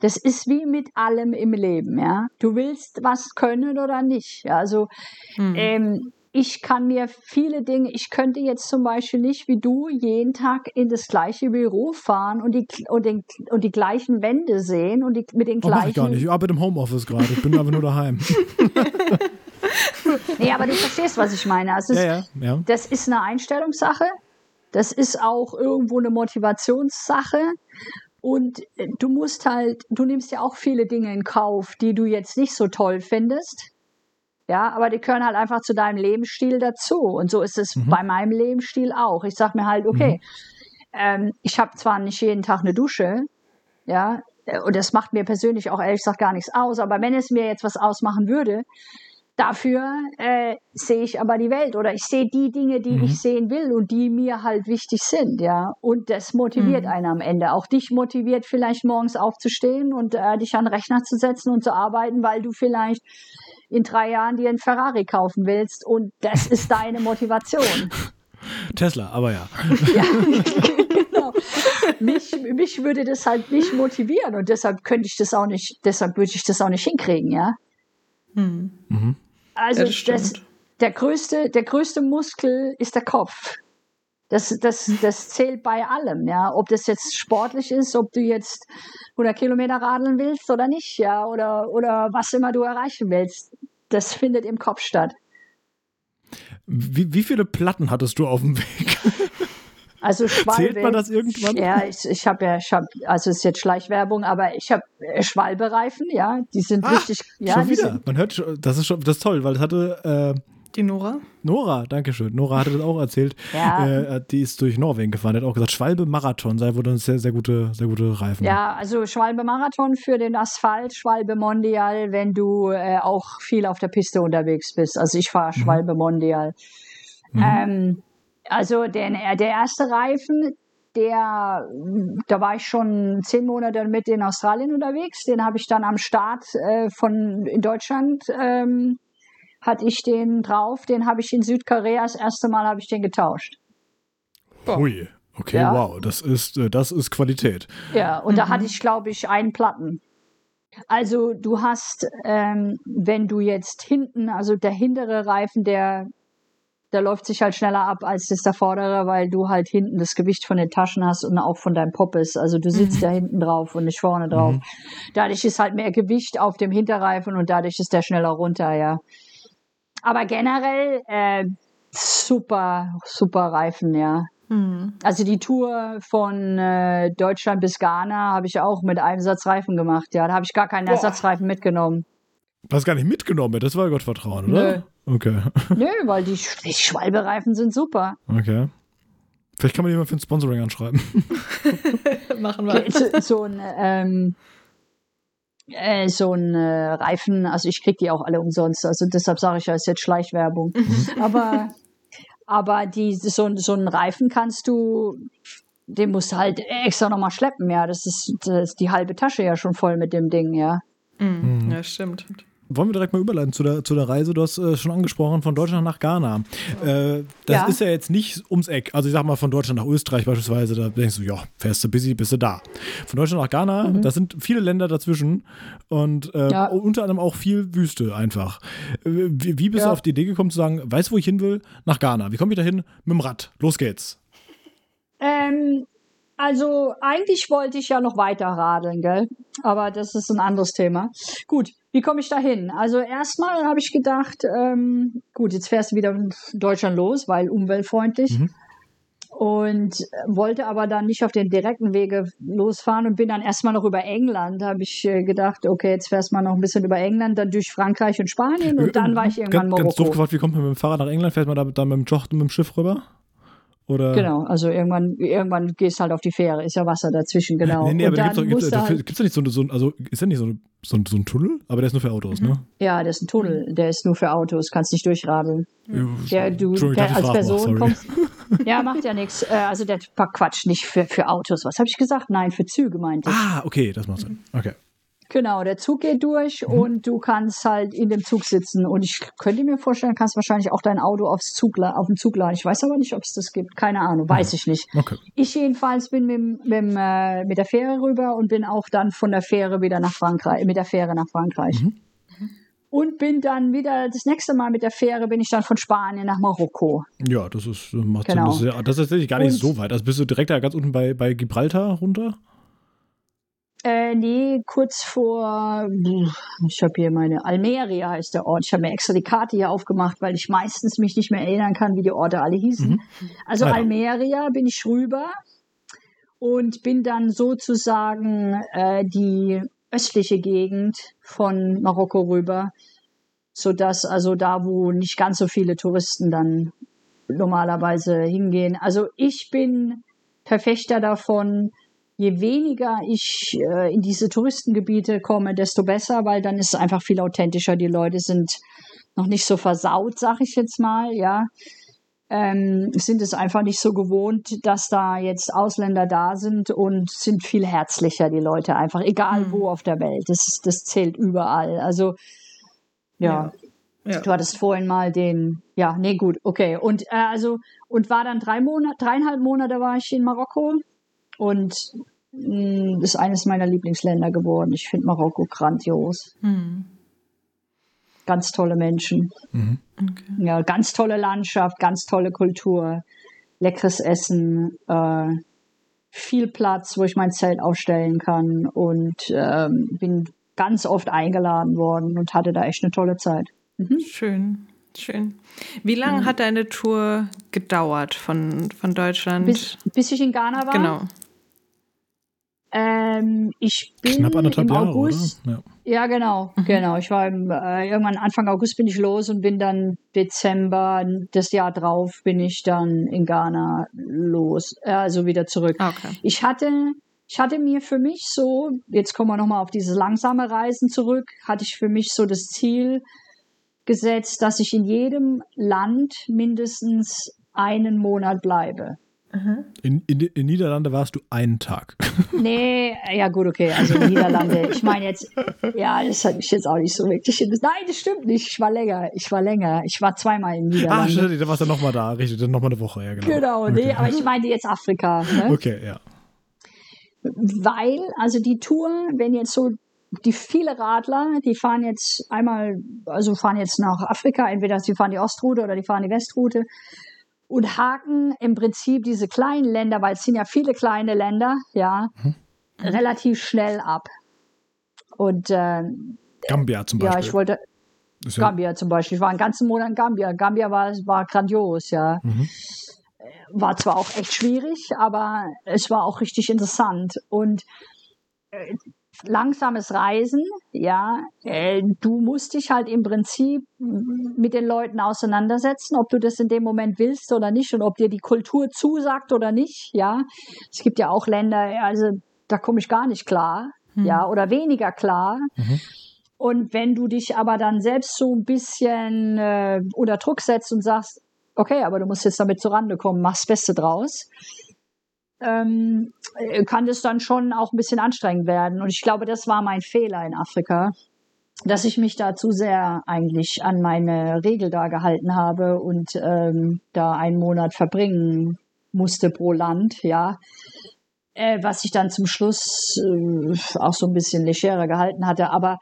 Das ist wie mit allem im Leben, ja. Du willst was können oder nicht. Also, hm. ähm, ich kann mir viele Dinge, ich könnte jetzt zum Beispiel nicht wie du jeden Tag in das gleiche Büro fahren und die, und den, und die gleichen Wände sehen und die, mit den gleichen. Oh, mach ich gar nicht. Ich arbeite im Homeoffice gerade. Ich bin aber nur daheim. nee, aber du verstehst, was ich meine. Also ja, ja, ja. Das ist eine Einstellungssache. Das ist auch irgendwo eine Motivationssache. Und äh, du musst halt, du nimmst ja auch viele Dinge in Kauf, die du jetzt nicht so toll findest. Ja, aber die gehören halt einfach zu deinem Lebensstil dazu. Und so ist es mhm. bei meinem Lebensstil auch. Ich sag mir halt, okay, mhm. ähm, ich habe zwar nicht jeden Tag eine Dusche, ja, äh, und das macht mir persönlich auch ehrlich gesagt gar nichts aus, aber wenn es mir jetzt was ausmachen würde, Dafür äh, sehe ich aber die Welt oder ich sehe die Dinge, die mhm. ich sehen will und die mir halt wichtig sind, ja. Und das motiviert mhm. einen am Ende. Auch dich motiviert vielleicht morgens aufzustehen und äh, dich an den Rechner zu setzen und zu arbeiten, weil du vielleicht in drei Jahren dir einen Ferrari kaufen willst und das ist deine Motivation. Tesla, aber ja. ja genau. Mich, mich würde das halt nicht motivieren und deshalb könnte ich das auch nicht, deshalb würde ich das auch nicht hinkriegen, ja. Hm. Mhm. Also das das, der, größte, der größte Muskel ist der Kopf. Das, das, das zählt bei allem, ja. Ob das jetzt sportlich ist, ob du jetzt 100 Kilometer radeln willst oder nicht, ja, oder, oder was immer du erreichen willst. Das findet im Kopf statt. Wie, wie viele Platten hattest du auf dem Weg? Also Schwalbe. Zählt man das irgendwann? Ja, ich, ich habe ja, ich hab, also es ist jetzt Schleichwerbung, aber ich habe äh, Schwalbe-Reifen, ja, die sind ah, richtig. Ja, schon wieder. Sind, man hört, schon, das ist schon, das ist toll, weil es hatte. Äh, die Nora? Nora, danke schön. Nora hatte das auch erzählt. Ja. Äh, die ist durch Norwegen gefahren. Die hat auch gesagt, Schwalbe Marathon sei wohl sehr, sehr gute, sehr gute Reifen. Ja, also Schwalbe Marathon für den Asphalt, Schwalbe Mondial, wenn du äh, auch viel auf der Piste unterwegs bist. Also ich fahre Schwalbe mhm. Mondial. Mhm. Ähm, also den, der erste Reifen, der, da war ich schon zehn Monate mit in Australien unterwegs. Den habe ich dann am Start äh, von in Deutschland ähm, hatte ich den drauf. Den habe ich in Südkorea das erste Mal habe ich den getauscht. Ui, okay, ja. wow, das ist äh, das ist Qualität. Ja, und mhm. da hatte ich glaube ich einen Platten. Also du hast, ähm, wenn du jetzt hinten, also der hintere Reifen, der der läuft sich halt schneller ab als das der vordere, weil du halt hinten das Gewicht von den Taschen hast und auch von deinem Poppes. Also du sitzt mhm. da hinten drauf und nicht vorne drauf. Mhm. Dadurch ist halt mehr Gewicht auf dem Hinterreifen und dadurch ist der schneller runter, ja. Aber generell äh, super, super Reifen, ja. Mhm. Also die Tour von äh, Deutschland bis Ghana habe ich auch mit einem Satz Reifen gemacht, ja. Da habe ich gar keinen Boah. Ersatzreifen mitgenommen. Du hast gar nicht mitgenommen, das war Gottvertrauen, oder? Nö. Okay. Nö, weil die, die Schwalbereifen sind super. Okay. Vielleicht kann man jemand für ein Sponsoring anschreiben. Machen wir. So, so ein, ähm, äh, so ein äh, Reifen, also ich krieg die auch alle umsonst. Also deshalb sage ich ja, ist jetzt Schleichwerbung. Mhm. aber aber die, so, so einen Reifen kannst du, den musst du halt extra nochmal schleppen, ja. Das ist, das ist die halbe Tasche ja schon voll mit dem Ding, ja. Mhm. mhm. Ja, stimmt wollen wir direkt mal überleiten zu der, zu der Reise. Du hast äh, schon angesprochen, von Deutschland nach Ghana. Äh, das ja. ist ja jetzt nicht ums Eck. Also ich sag mal, von Deutschland nach Österreich beispielsweise, da denkst du, ja, fährst du busy, bist du da. Von Deutschland nach Ghana, mhm. da sind viele Länder dazwischen und äh, ja. unter anderem auch viel Wüste einfach. Äh, wie, wie bist ja. du auf die Idee gekommen zu sagen, weißt du, wo ich hin will? Nach Ghana. Wie komme ich da hin? Mit dem Rad. Los geht's. Ähm, also eigentlich wollte ich ja noch weiter radeln, gell? Aber das ist ein anderes Thema. Gut, wie komme ich da hin? Also erstmal habe ich gedacht, ähm, gut, jetzt fährst du wieder in Deutschland los, weil umweltfreundlich. Mhm. Und wollte aber dann nicht auf den direkten Wege losfahren und bin dann erstmal noch über England. Da habe ich äh, gedacht, okay, jetzt fährst du mal noch ein bisschen über England, dann durch Frankreich und Spanien und dann war ich irgendwann ganz, Marokko. Ganz doof gefragt, wie kommt man mit dem Fahrrad nach England? Fährt man da dann mit dem Jocht und mit dem Schiff rüber? Oder? Genau, also irgendwann, irgendwann gehst halt auf die Fähre, ist ja Wasser dazwischen, genau. Nee, nee, aber da gibt's doch, gibt's, halt, nicht so, so, also ist ja nicht so, so, so ein Tunnel, aber der ist nur für Autos, ne? Ja, der ist ein Tunnel, der ist nur für Autos, kannst nicht durchradeln. Ja, du der, als Person kommst. ja, macht ja nichts. Äh, also der Quatsch, nicht für, für Autos. Was habe ich gesagt? Nein, für Züge meinte ich. Ah, okay, das macht Sinn. Okay. Genau, der Zug geht durch mhm. und du kannst halt in dem Zug sitzen. Und ich könnte mir vorstellen, kannst wahrscheinlich auch dein Auto aufs Zug, auf dem Zug laden. Ich weiß aber nicht, ob es das gibt. Keine Ahnung, weiß ich nicht. Okay. Ich jedenfalls bin mit, mit, äh, mit der Fähre rüber und bin auch dann von der Fähre wieder nach Frankreich, mit der Fähre nach Frankreich. Mhm. Und bin dann wieder, das nächste Mal mit der Fähre bin ich dann von Spanien nach Marokko. Ja, das ist, macht genau. Sinn. Das ist, das ist tatsächlich gar nicht und, so weit. Also bist du direkt da ganz unten bei, bei Gibraltar runter? Äh, nee, kurz vor, ich habe hier meine, Almeria heißt der Ort. Ich habe mir extra die Karte hier aufgemacht, weil ich meistens mich nicht mehr erinnern kann, wie die Orte alle hießen. Mhm. Also ja. Almeria bin ich rüber und bin dann sozusagen äh, die östliche Gegend von Marokko rüber, sodass also da, wo nicht ganz so viele Touristen dann normalerweise hingehen. Also ich bin Verfechter davon, je weniger ich äh, in diese Touristengebiete komme, desto besser, weil dann ist es einfach viel authentischer. Die Leute sind noch nicht so versaut, sag ich jetzt mal, ja. Ähm, sind es einfach nicht so gewohnt, dass da jetzt Ausländer da sind und sind viel herzlicher, die Leute einfach, egal mhm. wo auf der Welt. Das, das zählt überall. Also, ja. ja. ja. Du hattest vorhin mal den, ja, nee, gut, okay. Und äh, also, und war dann drei Monate, dreieinhalb Monate war ich in Marokko und mh, mm, ist eines meiner Lieblingsländer geworden. Ich finde Marokko grandios. Mhm. Ganz tolle Menschen. Mhm. Okay. Ja, ganz tolle Landschaft, ganz tolle Kultur, leckeres Essen, äh, viel Platz, wo ich mein Zelt aufstellen kann und ähm, bin ganz oft eingeladen worden und hatte da echt eine tolle Zeit. Mhm. Schön. Schön. Wie lange mhm. hat deine Tour gedauert von, von Deutschland? Bis, bis ich in Ghana war? Genau. Ähm, ich bin Knapp anderthalb im Jahre, August. Oder? Ja. ja, genau, mhm. genau. Ich war im, äh, irgendwann Anfang August bin ich los und bin dann Dezember das Jahr drauf bin ich dann in Ghana los, äh, also wieder zurück. Okay. Ich hatte ich hatte mir für mich so, jetzt kommen wir nochmal auf dieses langsame Reisen zurück, hatte ich für mich so das Ziel gesetzt, dass ich in jedem Land mindestens einen Monat bleibe. In, in, in Niederlande warst du einen Tag. Nee, ja gut, okay. Also Niederlande. Ich meine jetzt, ja, das hat mich jetzt auch nicht so wirklich. Nein, das stimmt nicht. Ich war länger. Ich war länger. Ich war zweimal in Niederlande. Ach, stimmt, da warst du nochmal da, richtig. Dann nochmal eine Woche, ja, genau. Genau, okay. nee, aber ich meine jetzt Afrika. Ne? Okay, ja. Weil, also die Tour, wenn jetzt so die viele Radler, die fahren jetzt einmal, also fahren jetzt nach Afrika, entweder sie fahren die Ostroute oder die fahren die Vestroute und haken im Prinzip diese kleinen Länder, weil es sind ja viele kleine Länder, ja, mhm. relativ schnell ab. Und äh, Gambia zum Beispiel. Ja, ich wollte. Ja Gambia zum Beispiel. Ich war einen ganzen Monat in Gambia. Gambia war, war grandios, ja. Mhm. War zwar auch echt schwierig, aber es war auch richtig interessant. Und äh, langsames Reisen, ja, äh, du musst dich halt im Prinzip mit den Leuten auseinandersetzen, ob du das in dem Moment willst oder nicht und ob dir die Kultur zusagt oder nicht, ja. Es gibt ja auch Länder, also da komme ich gar nicht klar, hm. ja, oder weniger klar. Mhm. Und wenn du dich aber dann selbst so ein bisschen äh, unter Druck setzt und sagst, okay, aber du musst jetzt damit zurande kommen, mach's Beste draus, ähm, kann das dann schon auch ein bisschen anstrengend werden. Und ich glaube, das war mein Fehler in Afrika, dass ich mich da zu sehr eigentlich an meine Regel da gehalten habe und ähm, da einen Monat verbringen musste pro Land, ja. Äh, was ich dann zum Schluss äh, auch so ein bisschen legerer gehalten hatte. Aber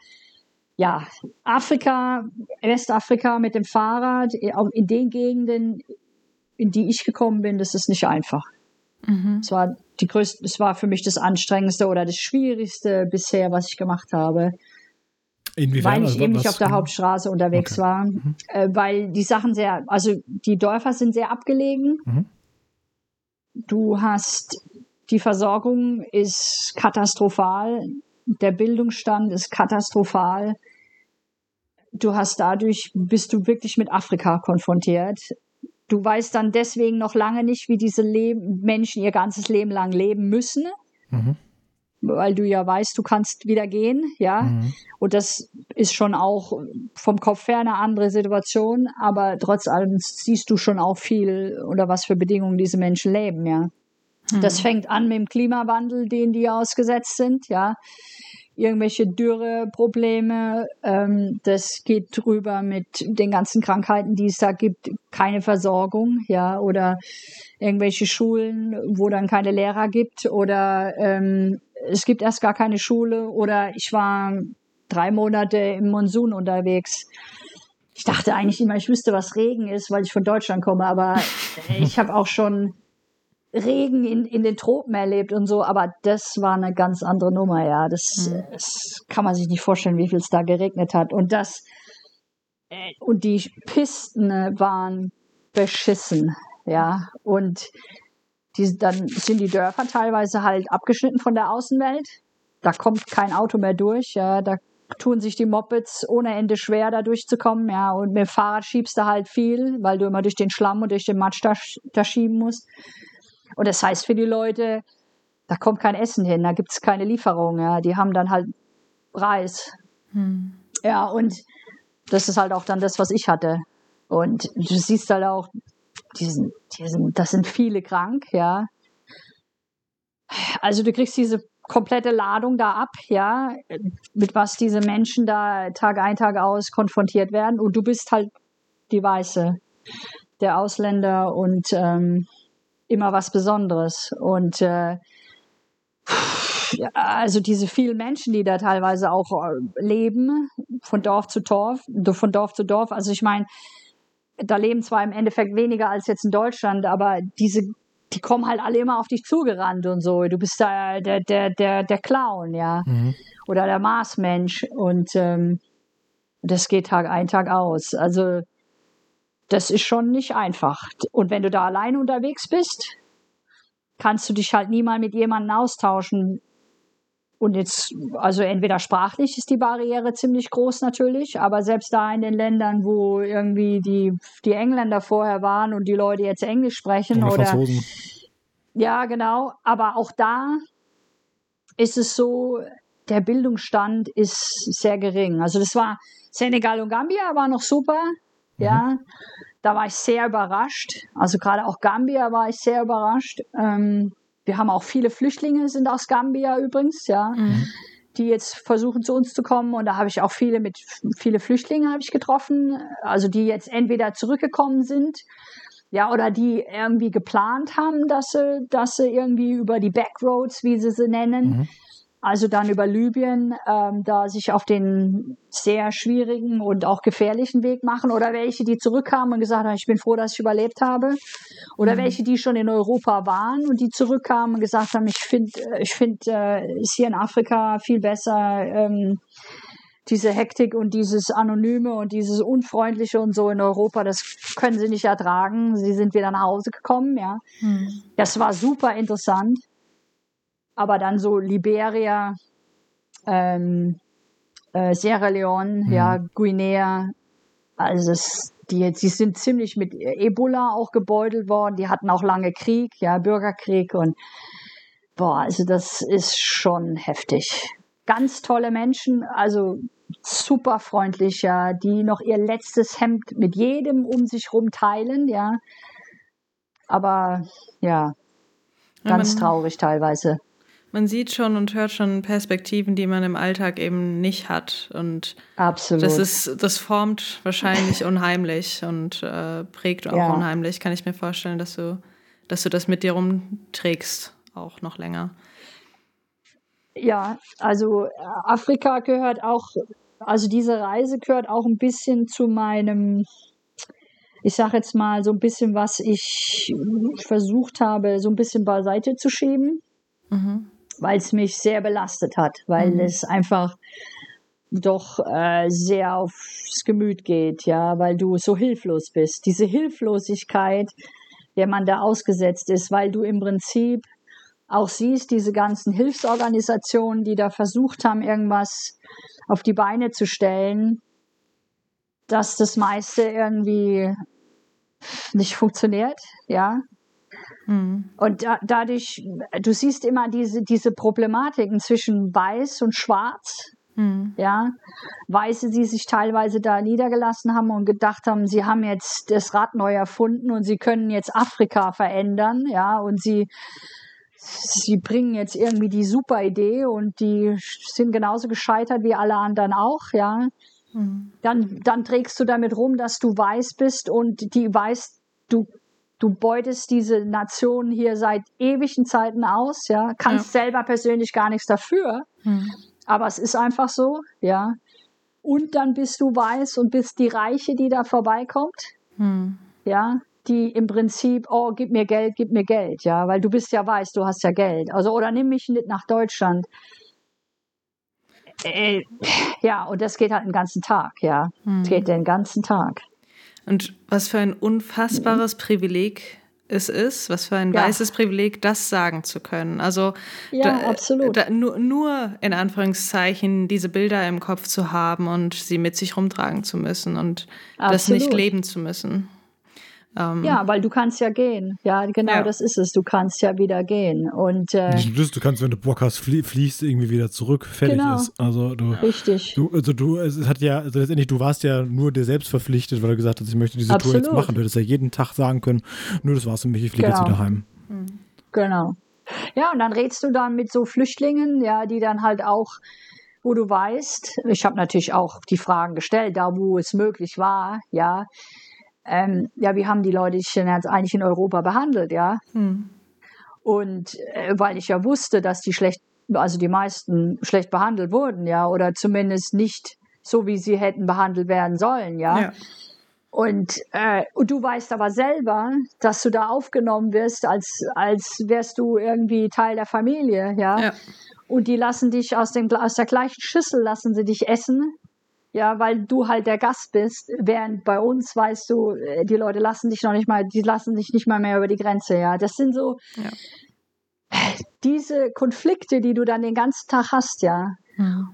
ja, Afrika, Westafrika mit dem Fahrrad, in den Gegenden, in die ich gekommen bin, das ist nicht einfach. Mhm. Es war die größte, es war für mich das anstrengendste oder das schwierigste bisher, was ich gemacht habe. Inwiefern? Weil ich also, eben nicht auf der Hauptstraße unterwegs okay. war. Mhm. Äh, weil die Sachen sehr, also die Dörfer sind sehr abgelegen. Mhm. Du hast, die Versorgung ist katastrophal. Der Bildungsstand ist katastrophal. Du hast dadurch, bist du wirklich mit Afrika konfrontiert du weißt dann deswegen noch lange nicht, wie diese Leben, Menschen ihr ganzes Leben lang leben müssen. Mhm. Weil du ja weißt, du kannst wieder gehen, ja. Mhm. Und das ist schon auch vom Kopf her eine andere Situation, aber trotz allem siehst du schon auch viel, unter was für Bedingungen diese Menschen leben, ja. Mhm. Das fängt an mit dem Klimawandel, den die ausgesetzt sind, ja irgendwelche Dürreprobleme. Ähm, das geht drüber mit den ganzen Krankheiten, die es da gibt, keine Versorgung, ja, oder irgendwelche Schulen, wo dann keine Lehrer gibt oder ähm, es gibt erst gar keine Schule oder ich war drei Monate im Monsun unterwegs. Ich dachte eigentlich immer, ich wüsste, was Regen ist, weil ich von Deutschland komme, aber ich habe auch schon Regen in, in den Tropen erlebt und so, aber das war eine ganz andere Nummer, ja. Das, mhm. das kann man sich nicht vorstellen, wie viel es da geregnet hat. Und das, äh, und die Pisten waren beschissen, ja. Und die, dann sind die Dörfer teilweise halt abgeschnitten von der Außenwelt. Da kommt kein Auto mehr durch, ja. Da tun sich die Mopeds ohne Ende schwer, da durchzukommen, ja. Und mit dem Fahrrad schiebst du halt viel, weil du immer durch den Schlamm und durch den Matsch da, da schieben musst. Und das heißt für die Leute, da kommt kein Essen hin, da gibt es keine Lieferung. Ja. Die haben dann halt Reis. Hm. Ja, und das ist halt auch dann das, was ich hatte. Und du siehst halt auch, diesen, diesen, das sind viele krank, ja. Also du kriegst diese komplette Ladung da ab, ja, mit was diese Menschen da Tag ein, Tag aus konfrontiert werden. Und du bist halt die Weiße, der Ausländer und ähm, immer was Besonderes. Und äh, also diese vielen Menschen, die da teilweise auch äh, leben, von Dorf zu Dorf, von Dorf zu Dorf. Also ich meine, da leben zwar im Endeffekt weniger als jetzt in Deutschland, aber diese, die kommen halt alle immer auf dich zugerannt und so. Du bist da der, der, der, der Clown, ja. Mhm. Oder der Marsmensch. Und ähm, das geht Tag ein, Tag aus. Also das ist schon nicht einfach. Und wenn du da alleine unterwegs bist, kannst du dich halt nie mal mit jemandem austauschen. Und jetzt, also entweder sprachlich ist die Barriere ziemlich groß natürlich, aber selbst da in den Ländern, wo irgendwie die, die Engländer vorher waren und die Leute jetzt Englisch sprechen oder, oder ja, genau, aber auch da ist es so, der Bildungsstand ist sehr gering. Also das war Senegal und Gambia war noch super, ja. da war ich sehr überrascht. Also gerade auch Gambia war ich sehr überrascht. Ähm, wir haben auch viele Flüchtlinge sind aus Gambia übrigens, ja, mhm. die jetzt versuchen zu uns zu kommen. Und da habe ich auch viele mit viele Flüchtlinge habe ich getroffen, also die jetzt entweder zurückgekommen sind, ja, oder die irgendwie geplant haben, dass sie, dass sie irgendwie über die Backroads, wie sie sie nennen, mhm also dann über Libyen, ähm, da sich auf den sehr schwierigen und auch gefährlichen Weg machen oder welche, die zurückkamen und gesagt haben, ich bin froh, dass ich überlebt habe oder mhm. welche, die schon in Europa waren und die zurückkamen und gesagt haben, ich finde, ich finde, äh, ist hier in Afrika viel besser, ähm, diese Hektik und dieses Anonyme und dieses Unfreundliche und so in Europa, das können sie nicht ertragen. Sie sind wieder nach Hause gekommen, ja. Mhm. Das war super interessant aber dann so Liberia, ähm, äh, Sierra Leone, mhm. ja, Guinea, also es, die, die sind ziemlich mit Ebola auch gebeutelt worden, die hatten auch lange Krieg, ja, Bürgerkrieg und boah, also das ist schon heftig. Ganz tolle Menschen, also super freundlich, ja, die noch ihr letztes Hemd mit jedem um sich rum teilen, ja. Aber ja, ganz traurig teilweise man sieht schon und hört schon Perspektiven, die man im Alltag eben nicht hat. Und Absolut. das ist, das formt wahrscheinlich unheimlich und äh, prägt auch ja. unheimlich, kann ich mir vorstellen, dass du, dass du das mit dir rumträgst, auch noch länger. Ja, also äh, Afrika gehört auch, also diese Reise gehört auch ein bisschen zu meinem, ich sage jetzt mal so ein bisschen, was ich versucht habe, so ein bisschen beiseite zu schieben. Mhm weil es mich sehr belastet hat, weil mhm. es einfach doch äh, sehr aufs Gemüt geht, ja, weil du so hilflos bist. Diese Hilflosigkeit, der man da ausgesetzt ist, weil du im Prinzip auch siehst, diese ganzen Hilfsorganisationen, die da versucht haben, irgendwas auf die Beine zu stellen, dass das meiste irgendwie nicht funktioniert, ja, Mhm. Und da, dadurch, du siehst immer diese, diese Problematiken zwischen weiß und schwarz. Mhm. Ja, Weiße, die sich teilweise da niedergelassen haben und gedacht haben, sie haben jetzt das Rad neu erfunden und sie können jetzt Afrika verändern, ja, und sie, sie bringen jetzt irgendwie die super Idee und die sind genauso gescheitert wie alle anderen auch, ja. Mhm. Dann, dann trägst du damit rum, dass du weiß bist und die weiß, du du beutest diese Nation hier seit ewigen Zeiten aus, ja, kannst ja. selber persönlich gar nichts dafür, hm. aber es ist einfach so, ja. Und dann bist du weiß und bist die Reiche, die da vorbeikommt, hm. ja, die im Prinzip, oh, gib mir Geld, gib mir Geld, ja, weil du bist ja weiß, du hast ja Geld, also oder nimm mich mit nach Deutschland. Äh, ja, und das geht halt den ganzen Tag, ja. Hm. Das geht den ganzen Tag. Und was für ein unfassbares mhm. Privileg es ist, was für ein ja. weißes Privileg, das sagen zu können. Also ja, da, absolut. Da, nur, nur in Anführungszeichen diese Bilder im Kopf zu haben und sie mit sich rumtragen zu müssen und absolut. das nicht leben zu müssen. Ähm, ja, weil du kannst ja gehen. Ja, genau ja. das ist es. Du kannst ja wieder gehen. Und, äh, du kannst, wenn du Bock hast, flie fliehst irgendwie wieder zurück, fertig genau. ist. Also du, Richtig. Du, also du, es hat ja, also letztendlich, du warst ja nur dir selbst verpflichtet, weil du gesagt hast, ich möchte diese Absolut. Tour jetzt machen. Du hättest ja jeden Tag sagen können, nur das war's für mich, ich fliege genau. jetzt wieder heim. Mhm. Genau. Ja, und dann redst du dann mit so Flüchtlingen, ja, die dann halt auch wo du weißt, ich habe natürlich auch die Fragen gestellt, da wo es möglich war, ja, ähm, ja, wie haben die Leute sich denn jetzt eigentlich in Europa behandelt, ja? Hm. Und äh, weil ich ja wusste, dass die schlecht, also die meisten schlecht behandelt wurden, ja, oder zumindest nicht so, wie sie hätten behandelt werden sollen, ja. ja. Und, äh, und du weißt aber selber, dass du da aufgenommen wirst, als, als wärst du irgendwie Teil der Familie, ja. ja. Und die lassen dich aus, dem, aus der gleichen Schüssel, lassen sie dich essen ja, weil du halt der Gast bist, während bei uns, weißt du, äh, die Leute lassen dich noch nicht mal, die lassen dich nicht mal mehr über die Grenze, ja. Das sind so ja. diese Konflikte, die du dann den ganzen Tag hast, ja. Ja.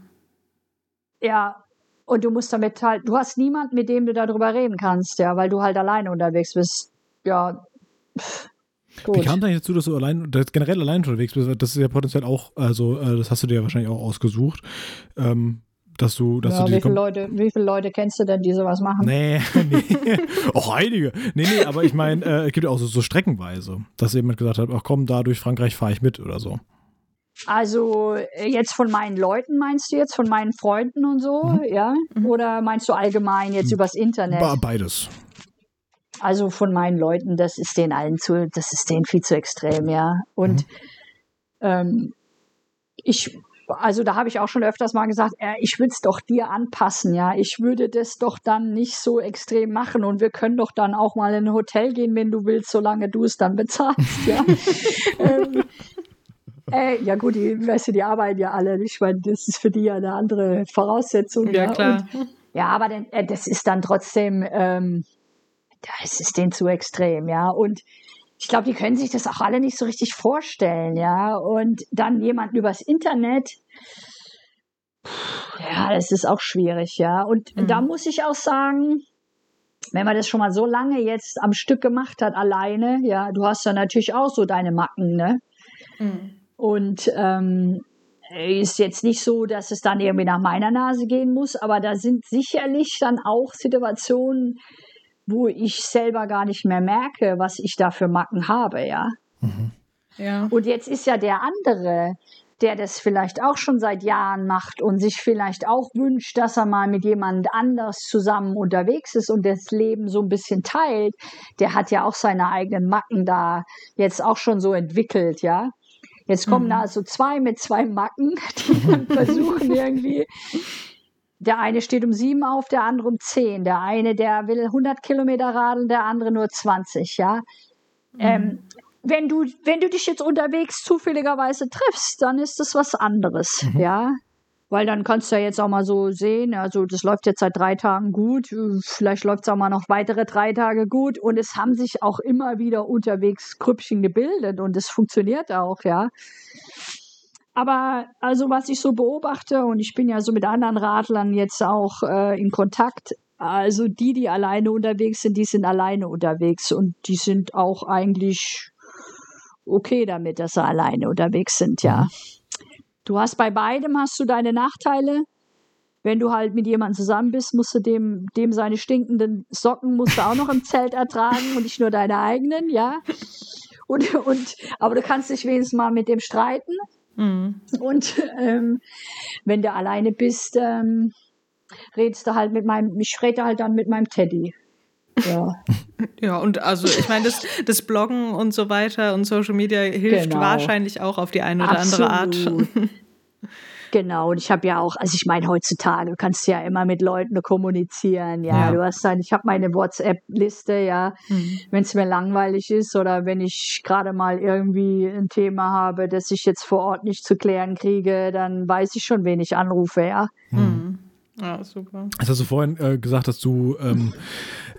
Ja, und du musst damit halt, du hast niemanden, mit dem du darüber reden kannst, ja, weil du halt alleine unterwegs bist. Ja. Gut. Wie kam eigentlich dazu, dass du allein, dass generell allein unterwegs bist? Das ist ja potenziell auch, also äh, das hast du dir ja wahrscheinlich auch ausgesucht. Ähm, Dass du, dass ja, du wie, viele Leute, wie viele Leute kennst du denn, die sowas machen? Nee, nee. auch einige. Nee, nee, aber ich meine, äh, es gibt ja auch so, so streckenweise, dass jemand gesagt hat, ach komm, da durch Frankreich fahre ich mit oder so. Also äh, jetzt von meinen Leuten meinst du jetzt, von meinen Freunden und so, mhm. ja? Oder meinst du allgemein jetzt mhm. übers Internet? Beides. Also von meinen Leuten, das ist denen allen zu, das ist denen viel zu extrem, ja. Und mhm. ähm, ich, also da habe ich auch schon öfters mal gesagt, äh, ich würde es doch dir anpassen, ja. Ich würde das doch dann nicht so extrem machen und wir können doch dann auch mal in ein Hotel gehen, wenn du willst, solange du es dann bezahlst, ja. ähm, äh, ja gut, die, weißt du, die arbeiten ja alle. Ich meine, das ist für die ja eine andere Voraussetzung. Ja, ja. klar. Und, ja, aber denn, äh, das ist dann trotzdem, ähm, das ist denen zu extrem, ja. Und ich glaube, die können sich das auch alle nicht so richtig vorstellen, ja. Und dann jemanden übers Internet, ja, das ist auch schwierig, ja. Und mhm. da muss ich auch sagen, wenn man das schon mal so lange jetzt am Stück gemacht hat, alleine, ja, du hast ja natürlich auch so deine Macken, ne? Mhm. Und ähm, ist jetzt nicht so, dass es dann irgendwie nach meiner Nase gehen muss, aber da sind sicherlich dann auch Situationen, wo ich selber gar nicht mehr merke, was ich da für Macken habe, ja. Mhm. ja. Und jetzt ist ja der andere, der das vielleicht auch schon seit Jahren macht und sich vielleicht auch wünscht, dass er mal mit jemand anders zusammen unterwegs ist und das Leben so ein bisschen teilt, der hat ja auch seine eigenen Macken da jetzt auch schon so entwickelt, ja. Jetzt kommen mhm. da so zwei mit zwei Macken, die dann versuchen irgendwie. Der eine steht um sieben auf, der andere um zehn. Der eine, der will 100 Kilometer radeln, der andere nur 20, ja. Mhm. Ähm, wenn du, wenn du dich jetzt unterwegs zufälligerweise triffst, dann ist das was anderes, mhm. ja. Weil dann kannst du ja jetzt auch mal so sehen, also das läuft jetzt seit drei Tagen gut, vielleicht läuft es auch mal noch weitere drei Tage gut und es haben sich auch immer wieder unterwegs Krüppchen gebildet und es funktioniert auch, ja. Aber also was ich so beobachte und ich bin ja so mit anderen Radlern jetzt auch äh, in Kontakt, also die, die alleine unterwegs sind, die sind alleine unterwegs und die sind auch eigentlich okay damit, dass sie alleine unterwegs sind, ja. Mhm. Du hast bei beidem hast du deine Nachteile. Wenn du halt mit jemandem zusammen bist, musst du dem, dem seine stinkenden Socken musst du auch noch im Zelt ertragen und nicht nur deine eigenen, ja. Und, und, aber du kannst dich wenigstens mal mit dem streiten. Mhm. Und ähm, wenn du alleine bist, ähm, redest du halt mit meinem, ich rede halt dann mit meinem Teddy. Ja. Ja, und also ich meine, das, das Bloggen und so weiter und Social Media hilft genau. wahrscheinlich auch auf die eine oder Absolut. andere Art. Genau, und ich habe ja auch, also ich meine, heutzutage kannst du ja immer mit Leuten kommunizieren, ja. ja. Du hast dann, ich habe meine WhatsApp-Liste, ja, mhm. wenn es mir langweilig ist oder wenn ich gerade mal irgendwie ein Thema habe, das ich jetzt vor Ort nicht zu klären kriege, dann weiß ich schon, wen ich anrufe, ja. Mhm. Ja, super. Jetzt hast du vorhin äh, gesagt, dass du, ähm, äh,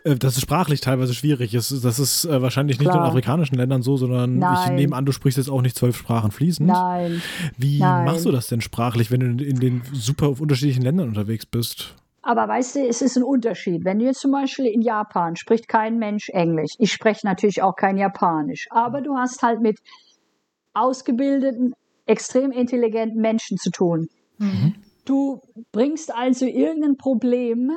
dass es sprachlich teilweise schwierig ist. Das ist äh, wahrscheinlich nicht Klar. nur in afrikanischen Ländern so, sondern Nein. ich nehme an, du sprichst jetzt auch nicht zwölf Sprachen fließend. Nein. Wie Nein. machst du das denn sprachlich, wenn du in, in den super unterschiedlichen Ländern unterwegs bist? Aber weißt du, es ist ein Unterschied. Wenn du jetzt zum Beispiel in Japan spricht kein Mensch Englisch. Ich spreche natürlich auch kein Japanisch. Aber du hast halt mit ausgebildeten, extrem intelligenten Menschen zu tun. Mhm. Du bringst also irgendein Problem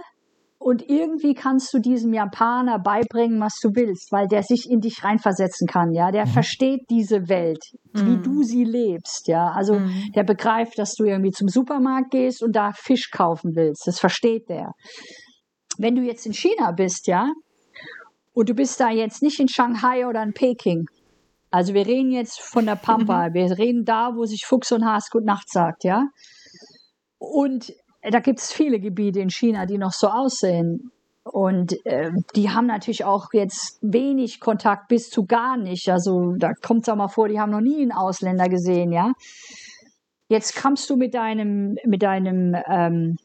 und irgendwie kannst du diesem Japaner beibringen, was du willst, weil der sich in dich reinversetzen kann, ja. Der mhm. versteht diese Welt, mhm. wie du sie lebst, ja. Also mhm. der begreift, dass du irgendwie zum Supermarkt gehst und da Fisch kaufen willst. Das versteht der. Wenn du jetzt in China bist, ja, und du bist da jetzt nicht in Shanghai oder in Peking, also wir reden jetzt von der Pampa, mhm. wir reden da, wo sich Fuchs und Has gut Nacht sagt, ja. Und da gibt es viele Gebiete in China, die noch so aussehen. Und äh, die haben natürlich auch jetzt wenig Kontakt bis zu gar nicht. Also da kommt es auch mal vor, die haben noch nie einen Ausländer gesehen, ja. Jetzt kommst du mit deinem, mit deinem ähm,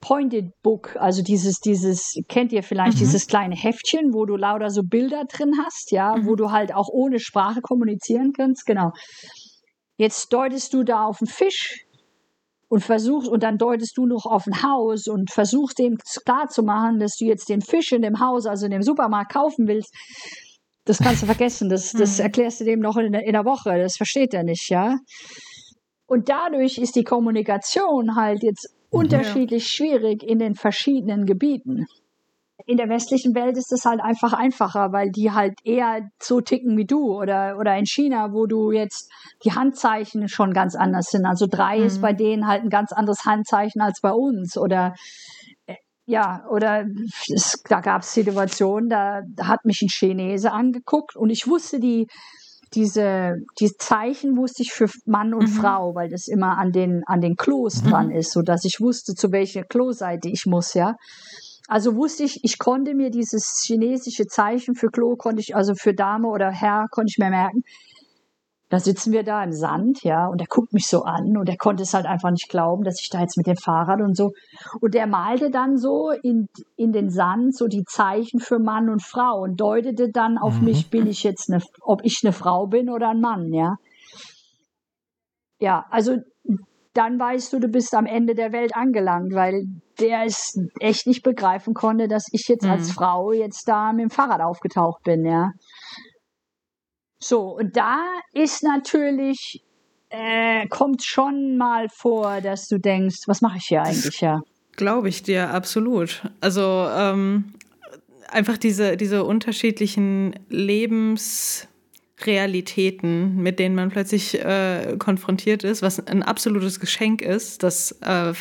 Pointed Book, also dieses, dieses, kennt ihr vielleicht, mhm. dieses kleine Heftchen, wo du lauter so Bilder drin hast, ja, mhm. wo du halt auch ohne Sprache kommunizieren kannst, genau. Jetzt deutest du da auf einen Fisch, und versuchst, und dann deutest du noch auf ein Haus und versuchst dem klar zu machen, dass du jetzt den Fisch in dem Haus, also in dem Supermarkt kaufen willst. Das kannst du vergessen. Das, das hm. erklärst du dem noch in, in der Woche. Das versteht er nicht, ja. Und dadurch ist die Kommunikation halt jetzt unterschiedlich schwierig in den verschiedenen Gebieten. In der westlichen Welt ist es halt einfach einfacher, weil die halt eher so ticken wie du oder, oder in China, wo du jetzt die Handzeichen schon ganz anders sind. Also drei mhm. ist bei denen halt ein ganz anderes Handzeichen als bei uns oder ja, oder es, da gab es Situationen, da, da hat mich ein Chinese angeguckt und ich wusste die, diese, die Zeichen wusste ich für Mann und mhm. Frau, weil das immer an den, an den Klos mhm. dran ist, so dass ich wusste, zu welcher Kloseite ich muss, ja. Also wusste ich, ich konnte mir dieses chinesische Zeichen für Klo, konnte ich, also für Dame oder Herr, konnte ich mir merken. Da sitzen wir da im Sand, ja, und er guckt mich so an und er konnte es halt einfach nicht glauben, dass ich da jetzt mit dem Fahrrad und so. Und er malte dann so in, in den Sand so die Zeichen für Mann und Frau und deutete dann auf mhm. mich, bin ich jetzt eine, ob ich eine Frau bin oder ein Mann, ja. Ja, also dann weißt du, du bist am Ende der Welt angelangt, weil der es echt nicht begreifen konnte, dass ich jetzt mhm. als Frau jetzt da mit dem Fahrrad aufgetaucht bin, ja. So, und da ist natürlich, äh, kommt schon mal vor, dass du denkst, was mache ich hier eigentlich, ja? Glaube ich dir, absolut. Also ähm, einfach diese, diese unterschiedlichen Lebensrealitäten, mit denen man plötzlich äh, konfrontiert ist, was ein absolutes Geschenk ist, das äh,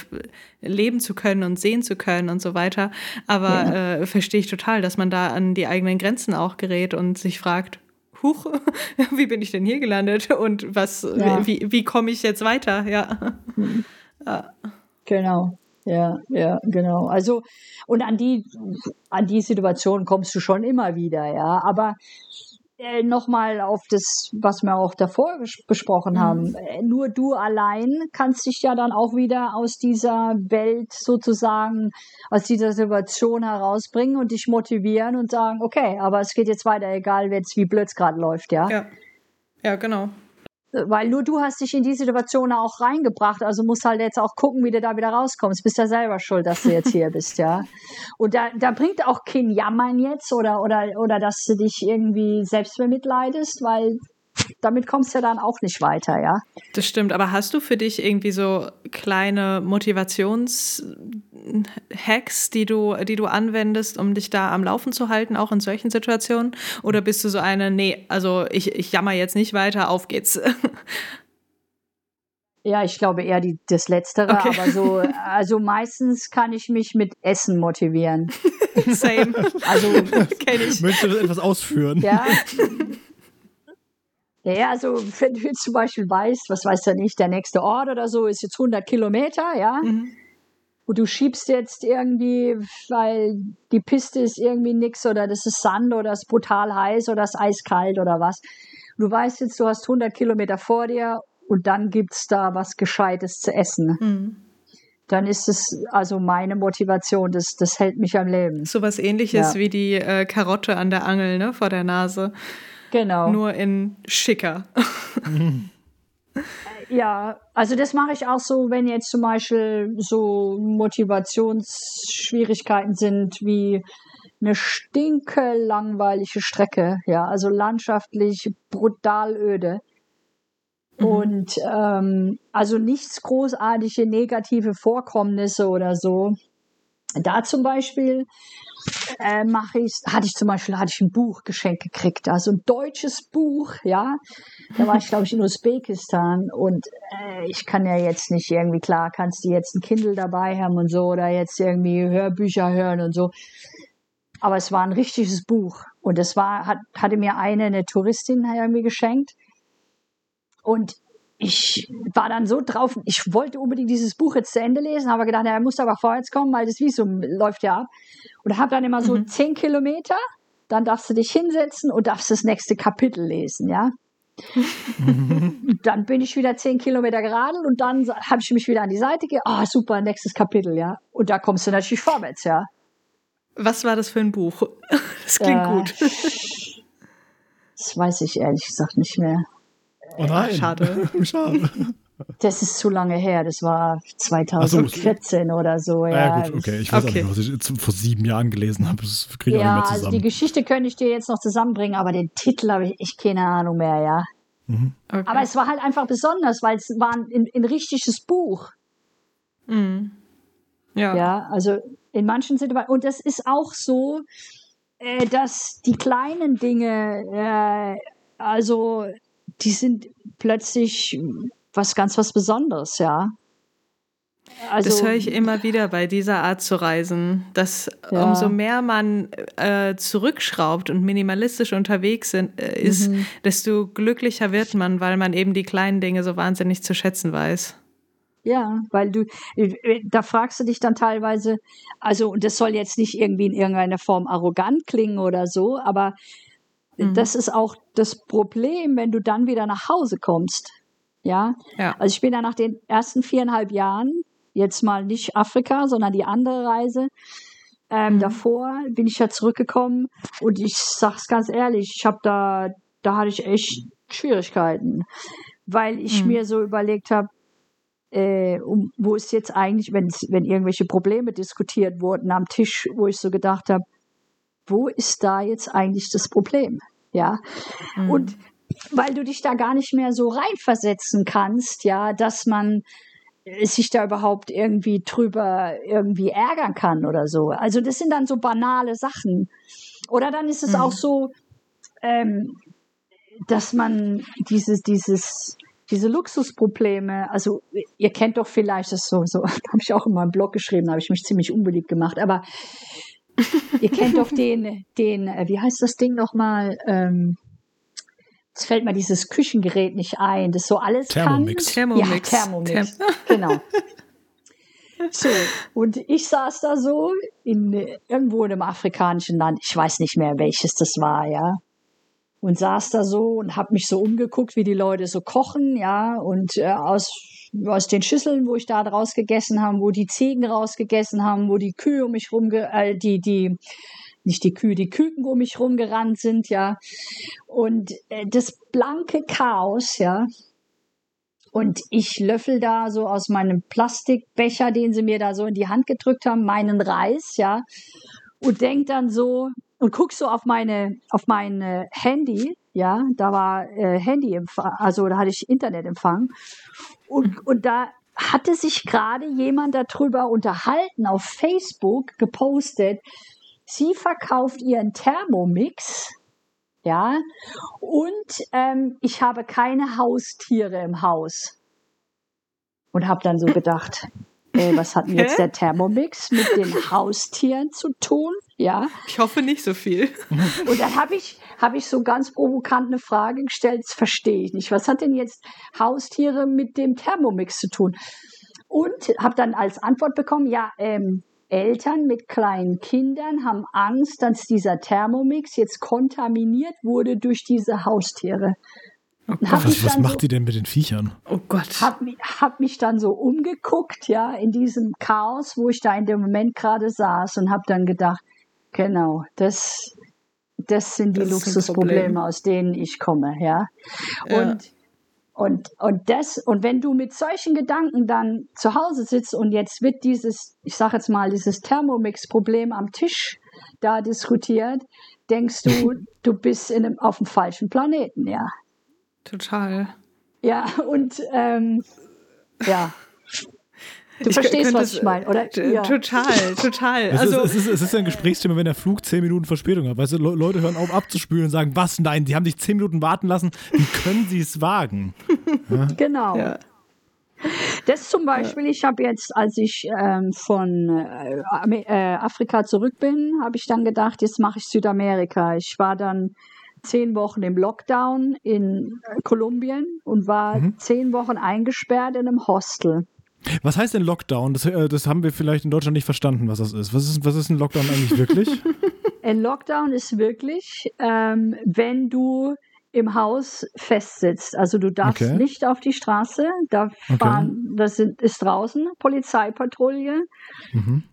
leben zu können und sehen zu können und so weiter. Aber ja. äh, verstehe ich total, dass man da an die eigenen Grenzen auch gerät und sich fragt, huch, wie bin ich denn hier gelandet und was, ja. wie, wie komme ich jetzt weiter? Ja. Mhm. ja. Genau. Ja, ja, genau. Also, und an die, an die Situation kommst du schon immer wieder, ja. Aber äh, nochmal auf das, was wir auch davor besprochen mhm. haben. Äh, nur du allein kannst dich ja dann auch wieder aus dieser Welt sozusagen, aus dieser Situation herausbringen und dich motivieren und sagen, okay, aber es geht jetzt weiter, egal jetzt wie blöd es gerade läuft, ja? Ja. Ja, genau weil nur du hast dich in die Situation auch reingebracht, also musst halt jetzt auch gucken, wie du da wieder rauskommst. Bist ja selber schuld, dass du jetzt hier bist, ja. Und da, da bringt auch kein Jammern jetzt oder, oder, oder dass du dich irgendwie selbst bemitleidest, weil damit kommst du ja dann auch nicht weiter, ja. Das stimmt, aber hast du für dich irgendwie so kleine Motivationshacks, die du, die du anwendest, um dich da am Laufen zu halten, auch in solchen Situationen? Oder bist du so eine, nee, also ich, ich jammer jetzt nicht weiter, auf geht's? Ja, ich glaube eher die, das Letztere, okay. aber so, also meistens kann ich mich mit Essen motivieren. Same. Also, Kenn ich. Möchtest du etwas ausführen? Ja, ja, also wenn du jetzt zum Beispiel weißt, was weiß er nicht, der nächste Ort oder so ist jetzt 100 Kilometer, ja, mhm. und du schiebst jetzt irgendwie, weil die Piste ist irgendwie nix oder das ist Sand oder es ist brutal heiß oder es ist eiskalt oder was. Du weißt jetzt, du hast 100 Kilometer vor dir und dann gibt's da was Gescheites zu essen. Mhm dann ist es also meine Motivation, das, das hält mich am Leben. So was ähnliches ja. wie die äh, Karotte an der Angel, ne, vor der Nase. Genau. Nur in schicker. ja, also das mache ich auch so, wenn jetzt zum Beispiel so Motivationsschwierigkeiten sind wie eine stinke langweilige Strecke, ja, also landschaftlich brutal öde. Mhm. Und ähm, also nichts großartige negative Vorkommnisse oder so. Da zum Beispiel äh, mache ich, hatte ich zum Beispiel, hatte ich ein Buch geschenkt gekriegt, also ein deutsches Buch, ja. Da war ich, glaube ich, in Usbekistan und äh, ich kann ja jetzt nicht irgendwie, klar, kannst du jetzt ein Kindle dabei haben und so oder jetzt irgendwie Hörbücher hören und so. Aber es war ein richtiges Buch und es war, hat, hatte mir eine, eine Touristin irgendwie geschenkt und ich war dann so drauf, ich wollte unbedingt dieses Buch jetzt zu Ende lesen, habe gedacht, er muss aber vorwärts kommen, weil das Visum läuft ja ab. Und habe dann immer so mhm. zehn Kilometer, dann darfst du dich hinsetzen und darfst das nächste Kapitel lesen, ja. dann bin ich wieder zehn Kilometer geradelt und dann habe ich mich wieder an die Seite ge, ah oh, super, nächstes Kapitel, ja. Und da kommst du natürlich vorwärts, ja. Was war das für ein Buch? Das klingt äh, gut. Das weiß ich ehrlich gesagt nicht mehr. Oh nein. Schade. Schade. Das ist zu lange her, das war 2014 so, oder so. Ja, ja gut, okay. Ich weiß okay. auch nicht, was ich vor sieben Jahren gelesen habe. Das kriege ich ja, auch nicht mehr zusammen. Also die Geschichte könnte ich dir jetzt noch zusammenbringen, aber den Titel habe ich echt keine Ahnung mehr, ja. Mhm. Okay. Aber es war halt einfach besonders, weil es war ein, ein, ein richtiges Buch. Mhm. Ja. ja, also in manchen Situationen. Und das ist auch so, äh, dass die kleinen Dinge, äh, also die sind plötzlich was ganz was Besonderes, ja. Also, das höre ich immer wieder bei dieser Art zu reisen, dass ja. umso mehr man äh, zurückschraubt und minimalistisch unterwegs sind, äh, ist, mhm. desto glücklicher wird man, weil man eben die kleinen Dinge so wahnsinnig zu schätzen weiß. Ja, weil du, äh, da fragst du dich dann teilweise, also, und das soll jetzt nicht irgendwie in irgendeiner Form arrogant klingen oder so, aber mhm. das ist auch das Problem, wenn du dann wieder nach Hause kommst. Ja? ja. Also ich bin ja nach den ersten viereinhalb Jahren jetzt mal nicht Afrika, sondern die andere Reise. Ähm, mhm. Davor bin ich ja zurückgekommen und ich sag's ganz ehrlich, ich habe da, da hatte ich echt Schwierigkeiten, weil ich mhm. mir so überlegt habe, äh, um, wo ist jetzt eigentlich, wenn, wenn irgendwelche Probleme diskutiert wurden am Tisch, wo ich so gedacht habe, wo ist da jetzt eigentlich das Problem? Ja. Mhm. Und weil du dich da gar nicht mehr so reinversetzen kannst, ja, dass man sich da überhaupt irgendwie drüber irgendwie ärgern kann oder so. Also das sind dann so banale Sachen. Oder dann ist es mhm. auch so, ähm, dass man dieses, dieses, diese Luxusprobleme, also ihr kennt doch vielleicht das so, so habe ich auch in meinem Blog geschrieben, habe ich mich ziemlich unbeliebt gemacht, aber ihr kennt doch den, den, äh, wie heißt das Ding nochmal? Ähm, Jetzt fällt mir dieses Küchengerät nicht ein, das so alles Thermomix. kann. Thermomix. Ja, Thermomix. Therm genau. So, und ich saß da so in, irgendwo in einem afrikanischen Land, ich weiß nicht mehr, welches das war, ja. Und saß da so und habe mich so umgeguckt, wie die Leute so kochen, ja, und äh, aus, aus den Schüsseln, wo ich da draus gegessen habe, wo die Ziegen rausgegessen haben, wo die Kühe um mich rum, äh, die, die nicht die Kühe, die Küken um mich rumgerannt sind, ja. Und äh, das blanke Chaos, ja. Und ich löffel da so aus meinem Plastikbecher, den sie mir da so in die Hand gedrückt haben, meinen Reis, ja. Und denk dann so und guck so auf meine, auf mein Handy, ja. Da war äh, Handy, also da hatte ich Internetempfang. Und, und da hatte sich gerade jemand darüber unterhalten, auf Facebook gepostet, Sie verkauft ihren Thermomix, ja, und ähm, ich habe keine Haustiere im Haus. Und habe dann so gedacht, äh, was hat denn jetzt der Thermomix mit den Haustieren zu tun? Ja. Ich hoffe nicht so viel. Und dann habe ich, hab ich so ganz provokant eine Frage gestellt, das verstehe ich nicht. Was hat denn jetzt Haustiere mit dem Thermomix zu tun? Und habe dann als Antwort bekommen, ja, ähm, Eltern mit kleinen Kindern haben Angst, dass dieser Thermomix jetzt kontaminiert wurde durch diese Haustiere. Oh was, was macht so, die denn mit den Viechern? Oh Gott. Hab, hab mich dann so umgeguckt, ja, in diesem Chaos, wo ich da in dem Moment gerade saß und habe dann gedacht, genau, das, das sind die das Luxusprobleme, aus denen ich komme, ja. ja. Und und, und das, und wenn du mit solchen Gedanken dann zu Hause sitzt und jetzt wird dieses, ich sage jetzt mal, dieses Thermomix-Problem am Tisch da diskutiert, denkst du, du bist in einem, auf dem falschen Planeten, ja. Total. Ja, und ähm, ja, Du ich verstehst, was ich meine, oder? Ja. Total, total. Es, also, ist, es, ist, es ist ein Gesprächsthema, wenn der Flug zehn Minuten Verspätung hat. Weißt du, Leute hören auf abzuspülen und sagen, was? Nein, die haben dich zehn Minuten warten lassen. Wie können sie es wagen? Ja? Genau. Ja. Das zum Beispiel, ich habe jetzt, als ich ähm, von äh, äh, Afrika zurück bin, habe ich dann gedacht, jetzt mache ich Südamerika. Ich war dann zehn Wochen im Lockdown in äh, Kolumbien und war mhm. zehn Wochen eingesperrt in einem Hostel. Was heißt denn Lockdown? Das, äh, das, haben wir vielleicht in Deutschland nicht verstanden, was das ist. Was ist, was ist ein Lockdown eigentlich wirklich? ein Lockdown ist wirklich, ähm, wenn du im Haus festsitzt. Also du darfst okay. nicht auf die Straße, da fahren, okay. das sind, ist draußen Polizeipatrouille. Mhm.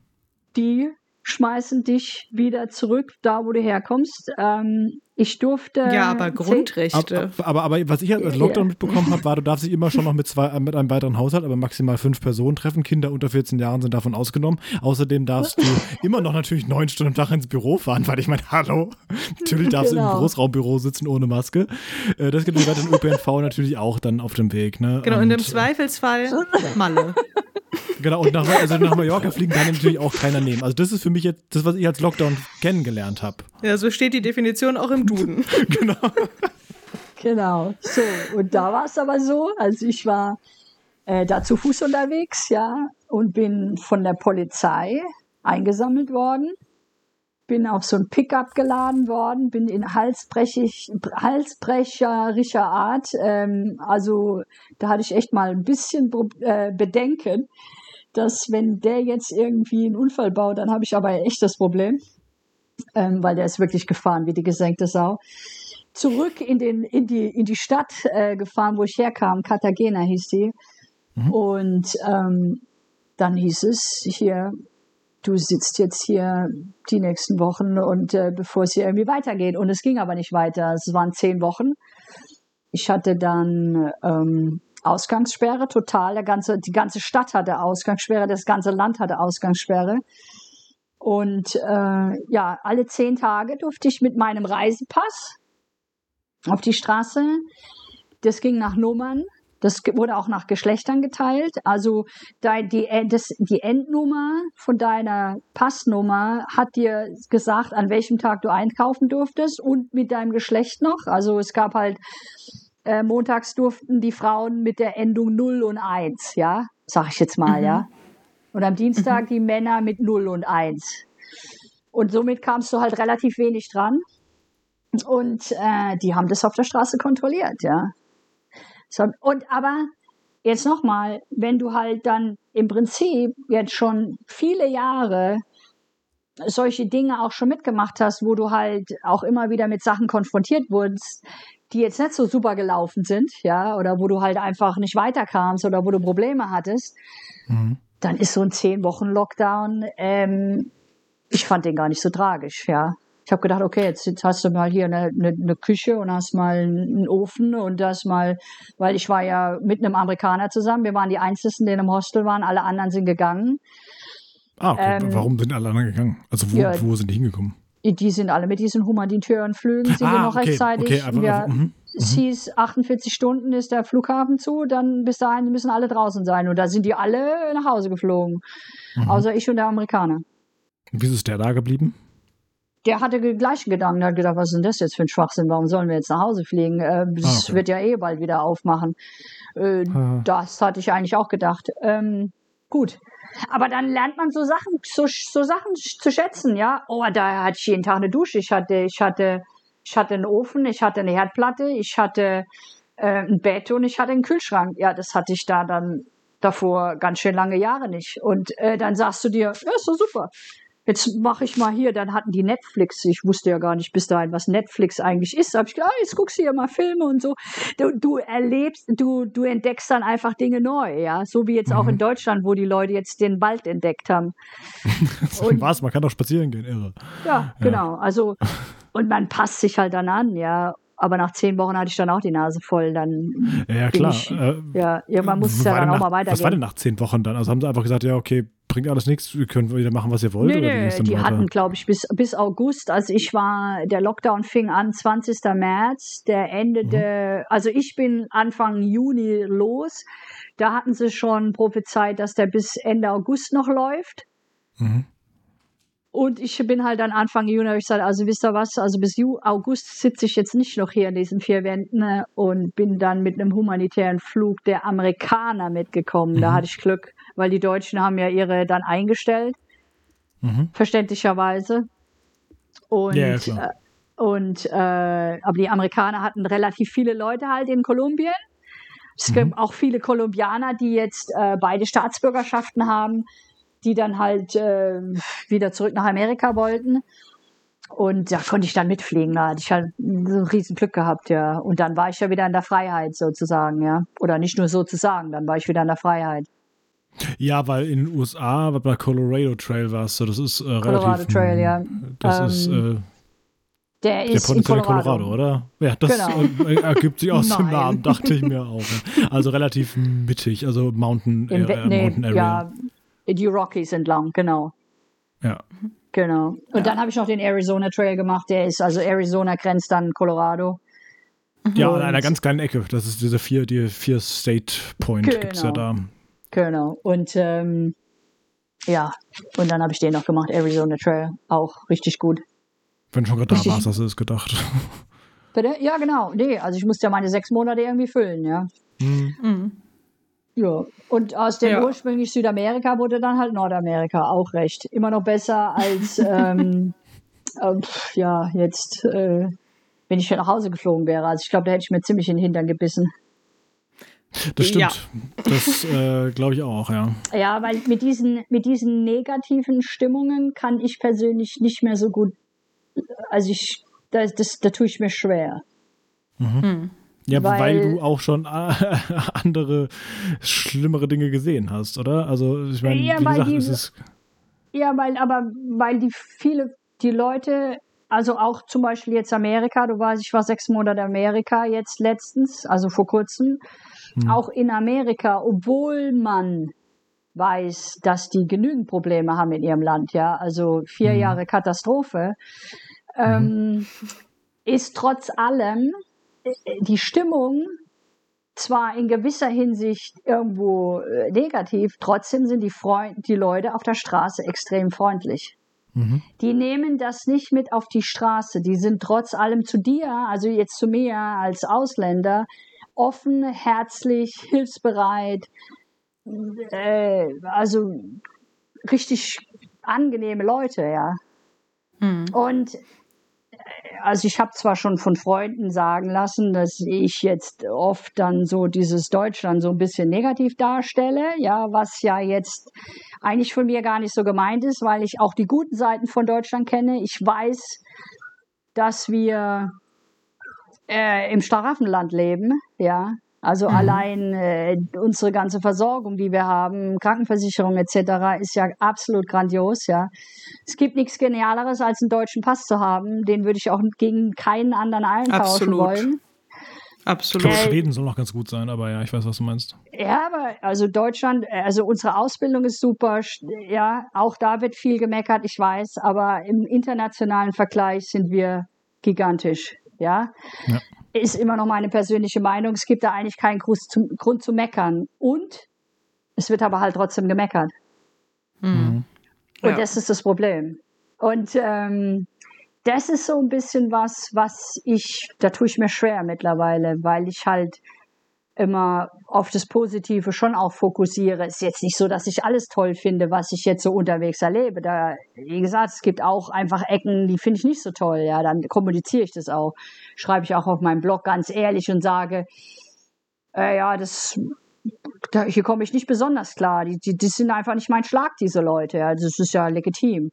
Die schmeißen dich wieder zurück, da wo du herkommst. Ähm, ich durfte. Ja, aber Grundrechte. Aber, aber, aber, was ich als Lockdown mitbekommen habe, war, du darfst dich immer schon noch mit, zwei, mit einem weiteren Haushalt, aber maximal fünf Personen treffen. Kinder unter 14 Jahren sind davon ausgenommen. Außerdem darfst du immer noch natürlich neun Stunden am Tag ins Büro fahren, weil ich meine, hallo, natürlich darfst genau. du im genau. Großraumbüro sitzen ohne Maske. Äh, das gibt es den ÖPNV natürlich auch dann auf dem Weg. Ne? Genau, Und, in dem Zweifelsfall Malle. Genau, und nach, also nach Mallorca fliegen kann natürlich auch keiner nehmen. Also das ist für mich jetzt das, was ich als Lockdown kennengelernt habe. Ja, so steht die Definition auch im Duden. genau. Genau. So, und da war es aber so, also ich war äh, da zu Fuß unterwegs, ja, und bin von der Polizei eingesammelt worden bin auf so ein Pickup geladen worden, bin in halsbrechig, halsbrecherischer Art. Ähm, also da hatte ich echt mal ein bisschen äh, Bedenken, dass wenn der jetzt irgendwie einen Unfall baut, dann habe ich aber echt das Problem, ähm, weil der ist wirklich gefahren wie die gesenkte Sau. Zurück in, den, in, die, in die Stadt äh, gefahren, wo ich herkam, Cartagena hieß die. Mhm. Und ähm, dann hieß es hier, du sitzt jetzt hier die nächsten Wochen und äh, bevor es hier irgendwie weitergeht. Und es ging aber nicht weiter. Es waren zehn Wochen. Ich hatte dann ähm, Ausgangssperre, total. Der ganze, die ganze Stadt hatte Ausgangssperre, das ganze Land hatte Ausgangssperre. Und äh, ja, alle zehn Tage durfte ich mit meinem Reisepass auf die Straße. Das ging nach Nummern. Das wurde auch nach Geschlechtern geteilt. Also die, das, die Endnummer von deiner Passnummer hat dir gesagt, an welchem Tag du einkaufen durftest und mit deinem Geschlecht noch. Also es gab halt, äh, montags durften die Frauen mit der Endung 0 und 1, ja, sag ich jetzt mal, mhm. ja. Und am Dienstag mhm. die Männer mit 0 und 1. Und somit kamst du halt relativ wenig dran. Und äh, die haben das auf der Straße kontrolliert, ja. Und aber jetzt nochmal, wenn du halt dann im Prinzip jetzt schon viele Jahre solche Dinge auch schon mitgemacht hast, wo du halt auch immer wieder mit Sachen konfrontiert wurdest, die jetzt nicht so super gelaufen sind, ja, oder wo du halt einfach nicht weiterkamst oder wo du Probleme hattest, mhm. dann ist so ein zehn Wochen Lockdown, ähm, ich fand den gar nicht so tragisch, ja. Ich habe gedacht, okay, jetzt, jetzt, hast du mal hier eine, eine, eine, Küche und hast mal einen Ofen und das mal, weil ich war ja mit einem Amerikaner zusammen. Wir waren die Einzigen, die im Hostel waren. Alle anderen sind gegangen. Ah, okay. Ähm, Warum sind alle anderen gegangen? Also wo, ja, wo sind die hingekommen? Die sind alle mit diesen humanitären Flügen, sind ah, wir noch okay, rechtzeitig. Okay, aber, ja, aber, es hieß, 48 Stunden ist der Flughafen zu, dann bis dahin müssen alle draußen sein. Und da sind die alle nach Hause geflogen. Mhm. Außer ich und der Amerikaner. Wieso ist der da geblieben? Der hatte die gleichen Gedanken, der hat gedacht, was ist denn das jetzt für ein Schwachsinn, warum sollen wir jetzt nach Hause fliegen? Äh, ah, okay. wird ja eh bald wieder aufmachen. Äh, das hatte ich eigentlich auch gedacht. Ähm, gut. Aber dann lernt man so Sachen, so, so Sachen zu schätzen, ja. Oh, da hatte ich jeden Tag eine Dusche. Ich hatte, ich hatte, ich hatte einen Ofen, ich hatte eine Herdplatte, ich hatte äh, ein Bett und ich hatte einen Kühlschrank. Ja, das hatte ich da dann davor ganz schön lange Jahre nicht. Und äh, dann sagst du dir, ja, ist doch super jetzt mache ich mal hier, dann hatten die Netflix, ich wusste ja gar nicht bis dahin, was Netflix eigentlich ist, habe ich gedacht, ah, jetzt guckst du hier mal Filme und so. Du, du erlebst, du, du entdeckst dann einfach Dinge neu, ja, so wie jetzt mhm. auch in mhm. Deutschland, wo die Leute jetzt den Wald entdeckt haben. und, was, man kann doch spazieren gehen, irre. Ja, ja, genau, also und man passt sich halt dann an, ja, aber nach zehn Wochen hatte ich dann auch die Nase voll. Dann ja, klar. Ich, äh, ja, irgendwann muss es ja dann auch mal weitergehen. Was war denn nach zehn Wochen dann? Also haben sie einfach gesagt, ja, okay, bringt alles nichts, wir können wieder machen, was ihr wollt? Nee, nee, die weiter? hatten, glaube ich, bis, bis August, also ich war, der Lockdown fing an 20. März, der endete, mhm. also ich bin Anfang Juni los, da hatten sie schon prophezeit, dass der bis Ende August noch läuft. Mhm. Und ich bin halt dann Anfang Juni, habe ich gesagt, also wisst ihr was, also bis August sitze ich jetzt nicht noch hier in diesen vier Wänden ne, und bin dann mit einem humanitären Flug der Amerikaner mitgekommen. Mhm. Da hatte ich Glück weil die Deutschen haben ja ihre dann eingestellt, mhm. verständlicherweise. Und, ja, äh, und äh, aber die Amerikaner hatten relativ viele Leute halt in Kolumbien. Es mhm. gibt auch viele Kolumbianer, die jetzt äh, beide Staatsbürgerschaften haben, die dann halt äh, wieder zurück nach Amerika wollten. Und da konnte ich dann mitfliegen. Da hatte ich halt so ein riesen Glück gehabt, ja. Und dann war ich ja wieder in der Freiheit sozusagen, ja. Oder nicht nur sozusagen, dann war ich wieder in der Freiheit. Ja, weil in den USA, bei Colorado Trail warst du, das ist äh, relativ. Colorado Trail, ja. Das ähm, ist. Äh, der ist der in Colorado. Colorado. oder? Ja, das genau. Äh, ergibt sich aus dem Namen, dachte ich mir auch. Also relativ mittig, also Mountain, in, äh, nee, Mountain Area. Ja, die Rockies entlang, genau. Ja. Genau. Und ja. dann habe ich noch den Arizona Trail gemacht, der ist, also Arizona grenzt dann Colorado. Ja, in einer ganz kleinen Ecke. Das ist diese vier, die vier State Point genau. gibt es ja da. Genau. Und ähm, ja, und dann habe ich den noch gemacht, Arizona Trail. Auch richtig gut. Wenn schon gerade da warst, hast du es gedacht. Bitte? Ja, genau. Nee, also ich musste ja meine sechs Monate irgendwie füllen, ja. Mhm. Mhm. Ja, und aus dem Ja. ursprünglich Südamerika wurde dann halt Nordamerika auch recht. Immer noch besser als, ähm, äh, ja, jetzt, äh, wenn ich nach Hause geflogen wäre. Also ich glaube, da hätte ich mir ziemlich in den Hintern gebissen. Das stimmt. Ja. Das äh, glaube ich auch, ja. Ja, weil mit diesen, mit diesen negativen Stimmungen kann ich persönlich nicht mehr so gut, also ich, das, das, da tue ich mir schwer. Ja, weil, Weil- du auch schon äh, andere, schlimmere Dinge gesehen hast, oder? Also, ich meine, Ja, wie weil gesagt, die- es ist. Ja, weil, aber weil die viele, die Leute, also auch zum Beispiel jetzt Amerika, du weißt, ich war sechs Monate in Amerika jetzt letztens, also vor kurzem, auch in Amerika, obwohl man weiß, dass die genügend Probleme haben in ihrem Land, ja, also vier Jahre Katastrophe, ähm, ist trotz allem äh, die Stimmung zwar in gewisser Hinsicht irgendwo äh, negativ, trotzdem sind die, Freund die Leute auf der Straße extrem freundlich. Mhm. Die nehmen das nicht mit auf die Straße. Die sind trotz allem zu dir, also jetzt zu mir als Ausländer, offen, herzlich, hilfsbereit, äh, also richtig angenehme Leute, ja. Mhm. Und äh, also ich habe zwar schon von Freunden sagen lassen, dass ich jetzt oft dann so dieses Deutschland so ein bisschen negativ darstelle, ja, was ja jetzt eigentlich von mir gar nicht so gemeint ist, weil ich auch die guten Seiten von Deutschland kenne. Ich weiß, dass wir äh, im Schlaraffenland leben, ja. Also allein äh, unsere ganze Versorgung, die wir haben, Krankenversicherung etc., ist ja absolut grandios, ja. Es gibt nichts Genialeres, als einen deutschen Pass zu haben. Den würde ich auch gegen keinen anderen eintauschen Absolut. wollen. Ich Absolut. glaube, Äh, Schweden soll noch ganz gut sein, aber ja, ich weiß, was du meinst. Ja, aber also Deutschland, äh, also unsere Ausbildung ist super, ja, auch da wird viel gemeckert, ich weiß, aber im internationalen Vergleich sind wir gigantisch, ja. Ja. Ist immer noch meine persönliche Meinung. Es gibt da eigentlich keinen Grund zum, Grund zu meckern. Und es wird aber halt trotzdem gemeckert. Mhm. Und Ja. das ist das Problem. Und ähm, das ist so ein bisschen was, was ich, da tue ich mir schwer mittlerweile, weil ich halt immer auf das Positive schon auch fokussiere. Ist jetzt nicht so, dass ich alles toll finde, was ich jetzt so unterwegs erlebe. Da, wie gesagt, es gibt auch einfach Ecken, die finde ich nicht so toll. Ja, dann kommuniziere ich das auch. Schreibe ich auch auf meinem Blog ganz ehrlich und sage, äh, ja, das, da, hier komme ich nicht besonders klar. Die, die, die sind einfach nicht mein Schlag, diese Leute. Ja, das ist ja legitim.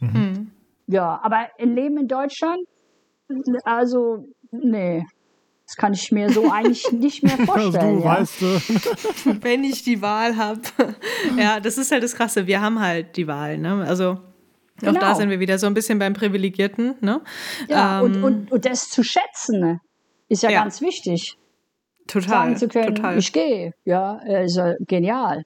Mhm. Ja, aber ein Leben in Deutschland, also, nee. Das kann ich mir so eigentlich nicht mehr Also vorstellen. du ja. weißt, äh, Wenn ich die Wahl habe. ja, das ist halt das Krasse. Wir haben halt die Wahl, ne? Also auch Genau. da sind wir wieder so ein bisschen beim Privilegierten, ne? Ja, Ähm, und, und, und das zu schätzen, ne, ist ja, Ja. ganz wichtig. Total. Sagen zu können, total. ich gehe. Ja, äh, ist ja genial.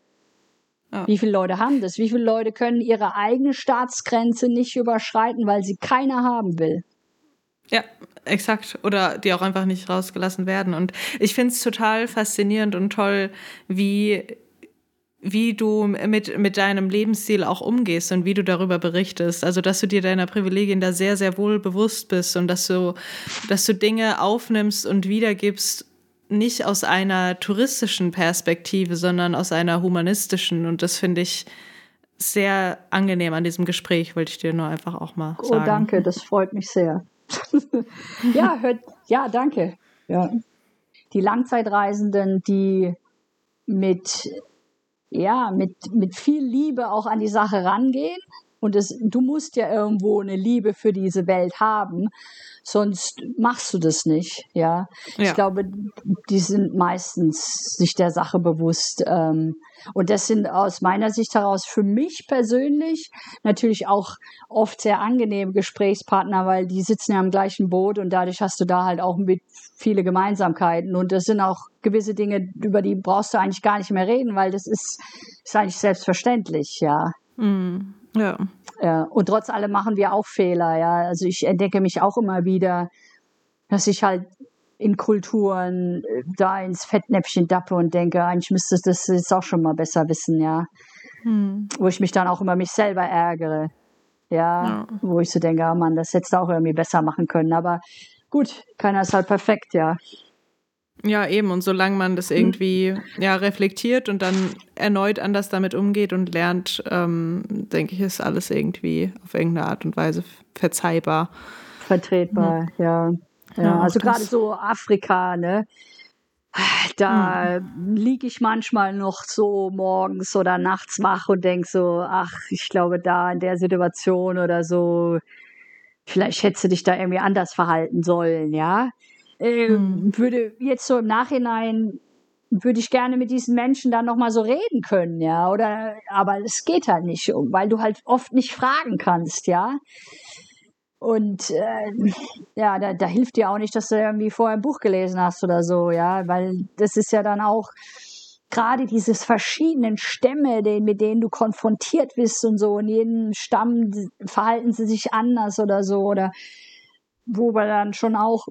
Ja. Wie viele Leute haben das? Wie viele Leute können ihre eigene Staatsgrenze nicht überschreiten, weil sie keiner haben will? Ja, exakt. Oder die auch einfach nicht rausgelassen werden. Und ich finde es total faszinierend und toll, wie, wie du mit, mit deinem Lebensstil auch umgehst und wie du darüber berichtest. Also, dass du dir deiner Privilegien da sehr, sehr wohl bewusst bist und dass du, dass du Dinge aufnimmst und wiedergibst, nicht aus einer touristischen Perspektive, sondern aus einer humanistischen. Und das finde ich sehr angenehm an diesem Gespräch, wollte ich dir nur einfach auch mal Oh, sagen. danke, das freut mich sehr. Ja, hört, ja, danke. Ja. Die Langzeitreisenden, die mit, ja, mit, mit viel Liebe auch an die Sache rangehen. Und es, du musst ja irgendwo eine Liebe für diese Welt haben, sonst machst du das nicht. Ja, Ja. ich glaube, die sind meistens sich der Sache bewusst. Ähm, und das sind aus meiner Sicht heraus für mich persönlich natürlich auch oft sehr angenehme Gesprächspartner, weil die sitzen ja im gleichen Boot und dadurch hast du da halt auch mit viele Gemeinsamkeiten. Und das sind auch gewisse Dinge, über die brauchst du eigentlich gar nicht mehr reden, weil das ist, ist eigentlich selbstverständlich, ja. Mm, ja. Ja, und trotz allem machen wir auch Fehler, ja. Also ich entdecke mich auch immer wieder, dass ich halt in Kulturen äh, da ins Fettnäpfchen dappe und denke, eigentlich müsste das jetzt auch schon mal besser wissen, ja. Hm. Wo ich mich dann auch über mich selber ärgere. Ja, ja. wo ich so denke, oh Mann, das hättest du auch irgendwie besser machen können. Aber gut, keiner ist halt perfekt, ja. Ja, eben. Und solange man das irgendwie mhm. ja, reflektiert und dann erneut anders damit umgeht und lernt, ähm, denke ich, ist alles irgendwie auf irgendeine Art und Weise verzeihbar. Vertretbar, mhm. ja. ja. ja. also gerade so Afrika, ne? Da mhm. liege ich manchmal noch so morgens oder nachts wach und denke so, ach, ich glaube, da in der Situation oder so, vielleicht hättest du dich da irgendwie anders verhalten sollen, ja äh, hm. würde jetzt so im Nachhinein würde ich gerne mit diesen Menschen dann noch mal so reden können, ja, oder aber es geht halt nicht, weil du halt oft nicht fragen kannst, ja. Und äh, ja, da, da hilft dir auch nicht, dass du irgendwie vorher ein Buch gelesen hast oder so, ja, weil das ist ja dann auch gerade dieses verschiedenen Stämme, den, mit denen du konfrontiert bist und so, in jedem Stamm verhalten sie sich anders oder so, oder wo wir dann schon auch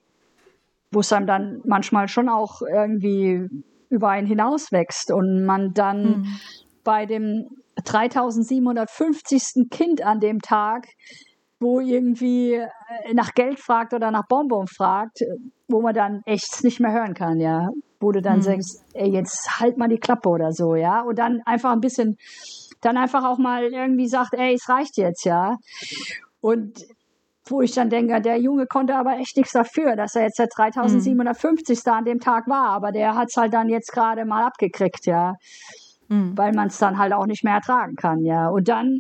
wo es einem dann manchmal schon auch irgendwie über einen hinauswächst und man dann mhm. bei dem 3750. Kind an dem Tag, wo irgendwie äh, nach Geld fragt oder nach Bonbon fragt, wo man dann echt nicht mehr hören kann, ja. Wo du dann mhm. sagst, ey, jetzt halt mal die Klappe oder so, ja. Und dann einfach ein bisschen, dann einfach auch mal irgendwie sagt, ey, es reicht jetzt, ja. Und wo ich dann denke, der Junge konnte aber echt nichts dafür, dass er jetzt der 3750. Mhm. an dem Tag war, aber der hat es halt dann jetzt gerade mal abgekriegt, ja, mhm. weil man es dann halt auch nicht mehr ertragen kann, ja. Und dann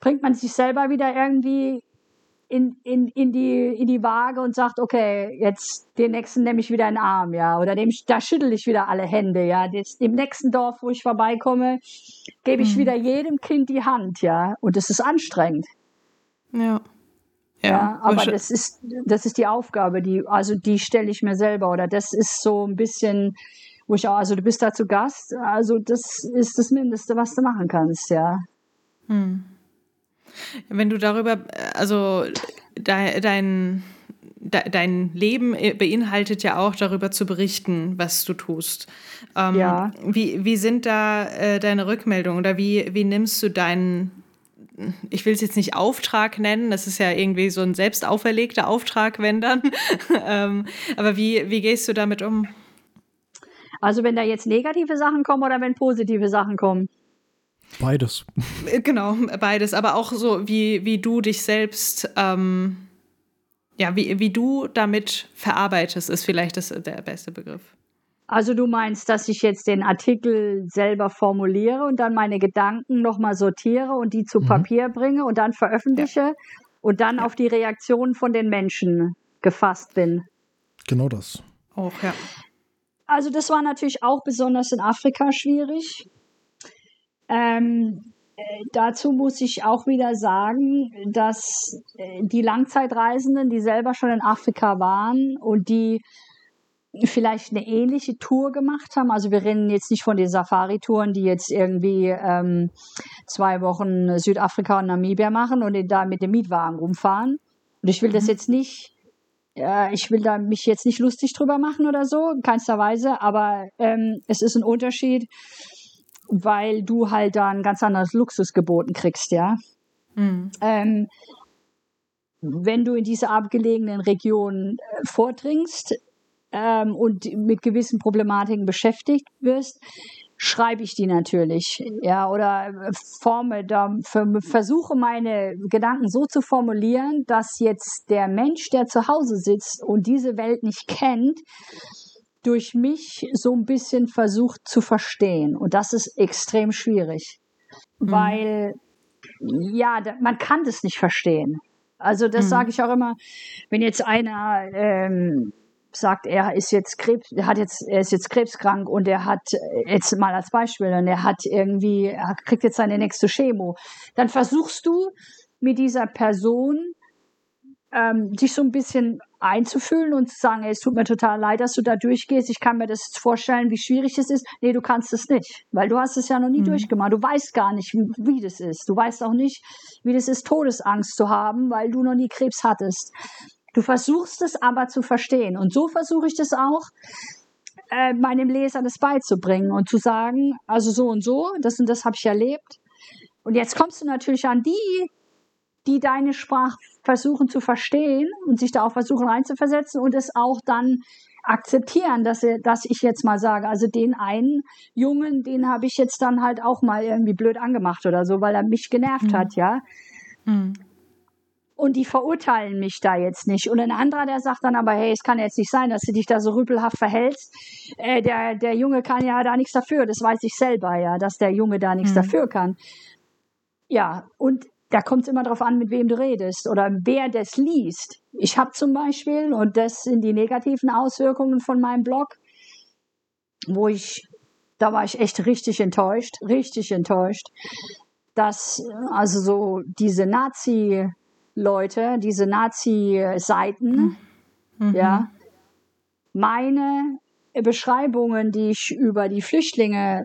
bringt man sich selber wieder irgendwie in, in, in, die, in die Waage und sagt, okay, jetzt den nächsten nehme ich wieder in den Arm, ja, oder dem, da schüttel ich wieder alle Hände, ja. Das, Im nächsten Dorf, wo ich vorbeikomme, gebe ich mhm. wieder jedem Kind die Hand, ja. Und das ist anstrengend. Ja. Ja, ja aber das ist, das ist die Aufgabe, die, also die stelle ich mir selber oder das ist so ein bisschen, wo ich auch, also du bist da zu Gast, also das ist das Mindeste, was du machen kannst, ja. Hm. Wenn du darüber, also de, dein, de, dein Leben beinhaltet ja auch darüber zu berichten, was du tust. Ähm, ja. Wie, wie sind da äh, deine Rückmeldungen oder wie, wie nimmst du deinen ich will es jetzt nicht Auftrag nennen, das ist ja irgendwie so ein selbst auferlegter Auftrag, wenn dann. ähm, aber wie, wie gehst du damit um? Also wenn da jetzt negative Sachen kommen oder wenn positive Sachen kommen? Beides. Äh, genau, beides. Aber auch so, wie, wie du dich selbst, ähm, ja, wie, wie du damit verarbeitest, ist vielleicht das, der beste Begriff. Also du meinst, dass ich jetzt den Artikel selber formuliere und dann meine Gedanken nochmal sortiere und die zu mhm. Papier bringe und dann veröffentliche ja. und dann ja. auf die Reaktionen von den Menschen gefasst bin. Genau das. Auch, ja. Also das war natürlich auch besonders in Afrika schwierig. Ähm, äh, dazu muss ich auch wieder sagen, dass äh, die Langzeitreisenden, die selber schon in Afrika waren und die vielleicht eine ähnliche Tour gemacht haben. Also wir reden jetzt nicht von den Safari-Touren, die jetzt irgendwie ähm, zwei Wochen Südafrika und Namibia machen und da mit dem Mietwagen rumfahren. Und ich will das mhm. jetzt nicht, äh, ich will da mich jetzt nicht lustig drüber machen oder so, in keinster Weise, aber ähm, es ist ein Unterschied, weil du halt da ein ganz anderes Luxus geboten kriegst, ja. Mhm. Ähm, wenn du in diese abgelegenen Regionen äh, vordringst, ähm, und mit gewissen Problematiken beschäftigt wirst, schreibe ich die natürlich, ja, oder forme, da, versuche meine Gedanken so zu formulieren, dass jetzt der Mensch, der zu Hause sitzt und diese Welt nicht kennt, durch mich so ein bisschen versucht zu verstehen. Und das ist extrem schwierig, mhm. weil, ja, man kann das nicht verstehen. Also das mhm. sage ich auch immer, wenn jetzt einer ähm, sagt, er ist jetzt Krebs, er hat jetzt, er ist jetzt krebskrank und er hat jetzt mal als Beispiel, und er hat irgendwie, er kriegt jetzt seine nächste Chemo, dann versuchst du mit dieser Person ähm, dich so ein bisschen einzufühlen und zu sagen, ey, es tut mir total leid, dass du da durchgehst. Ich kann mir das vorstellen, wie schwierig es ist. Nee, du kannst es nicht, weil du hast es ja noch nie mhm. durchgemacht. Du weißt gar nicht, wie, wie das ist. Du weißt auch nicht, wie das ist, Todesangst zu haben, weil du noch nie Krebs hattest Du versuchst es aber zu verstehen. Und so versuche ich das auch, äh, meinem Leser das beizubringen und zu sagen, also so und so, das und das habe ich erlebt. Und jetzt kommst du natürlich an die, die deine Sprache versuchen zu verstehen und sich da auch versuchen reinzuversetzen und es auch dann akzeptieren, dass, er, dass ich jetzt mal sage, also den einen Jungen, den habe ich jetzt dann halt auch mal irgendwie blöd angemacht oder so, weil er mich genervt mhm. hat, ja. Mhm. Und die verurteilen mich da jetzt nicht. Und ein anderer, der sagt dann aber, hey, es kann jetzt nicht sein, dass du dich da so rüpelhaft verhältst. Äh, der, der Junge kann ja da nichts dafür. Das weiß ich selber, ja, dass der Junge da nichts mhm. dafür kann. Ja, und da kommt es immer darauf an, mit wem du redest oder wer das liest. Ich habe zum Beispiel, und das sind die negativen Auswirkungen von meinem Blog, wo ich, da war ich echt richtig enttäuscht, richtig enttäuscht, dass also so diese Nazi-Leute, diese Nazi-Seiten, mhm. ja, meine Beschreibungen, die ich über die Flüchtlinge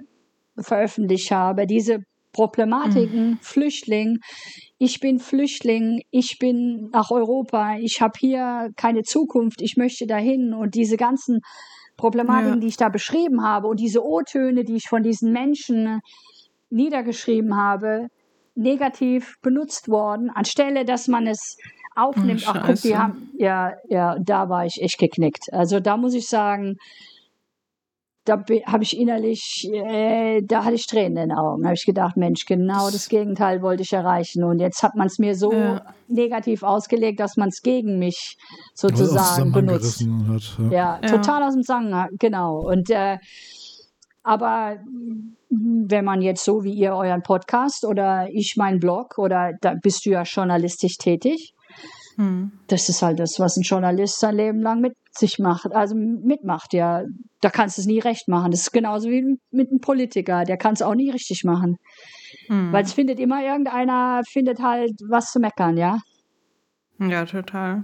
veröffentlicht habe, diese Problematiken, mhm. Flüchtling. Ich bin Flüchtling, ich bin nach Europa, ich habe hier keine Zukunft, ich möchte dahin und diese ganzen Problematiken, ja. die ich da beschrieben habe und diese O-Töne, die ich von diesen Menschen niedergeschrieben habe, negativ benutzt worden, anstelle, dass man es aufnimmt. Oh, Ach, guck, die haben, ja, ja, da war ich echt geknickt. Also da muss ich sagen, da habe ich innerlich, äh, da hatte ich Tränen in den Augen. Da habe ich gedacht, Mensch, genau das Gegenteil wollte ich erreichen. Und jetzt hat man es mir so ja. negativ ausgelegt, dass man es gegen mich sozusagen benutzt. Hat, ja. Ja, ja. total aus dem Zusammenhang, genau. Und äh, aber wenn man jetzt so wie ihr euren Podcast oder ich meinen Blog oder da bist du ja journalistisch tätig, hm. Das ist halt das, was ein Journalist sein Leben lang mit sich macht, also mitmacht, ja. Da kannst du es nie recht machen. Das ist genauso wie mit einem Politiker, der kann es auch nie richtig machen. Hm. Weil es findet immer irgendeiner, findet halt was zu meckern, ja. Ja, total.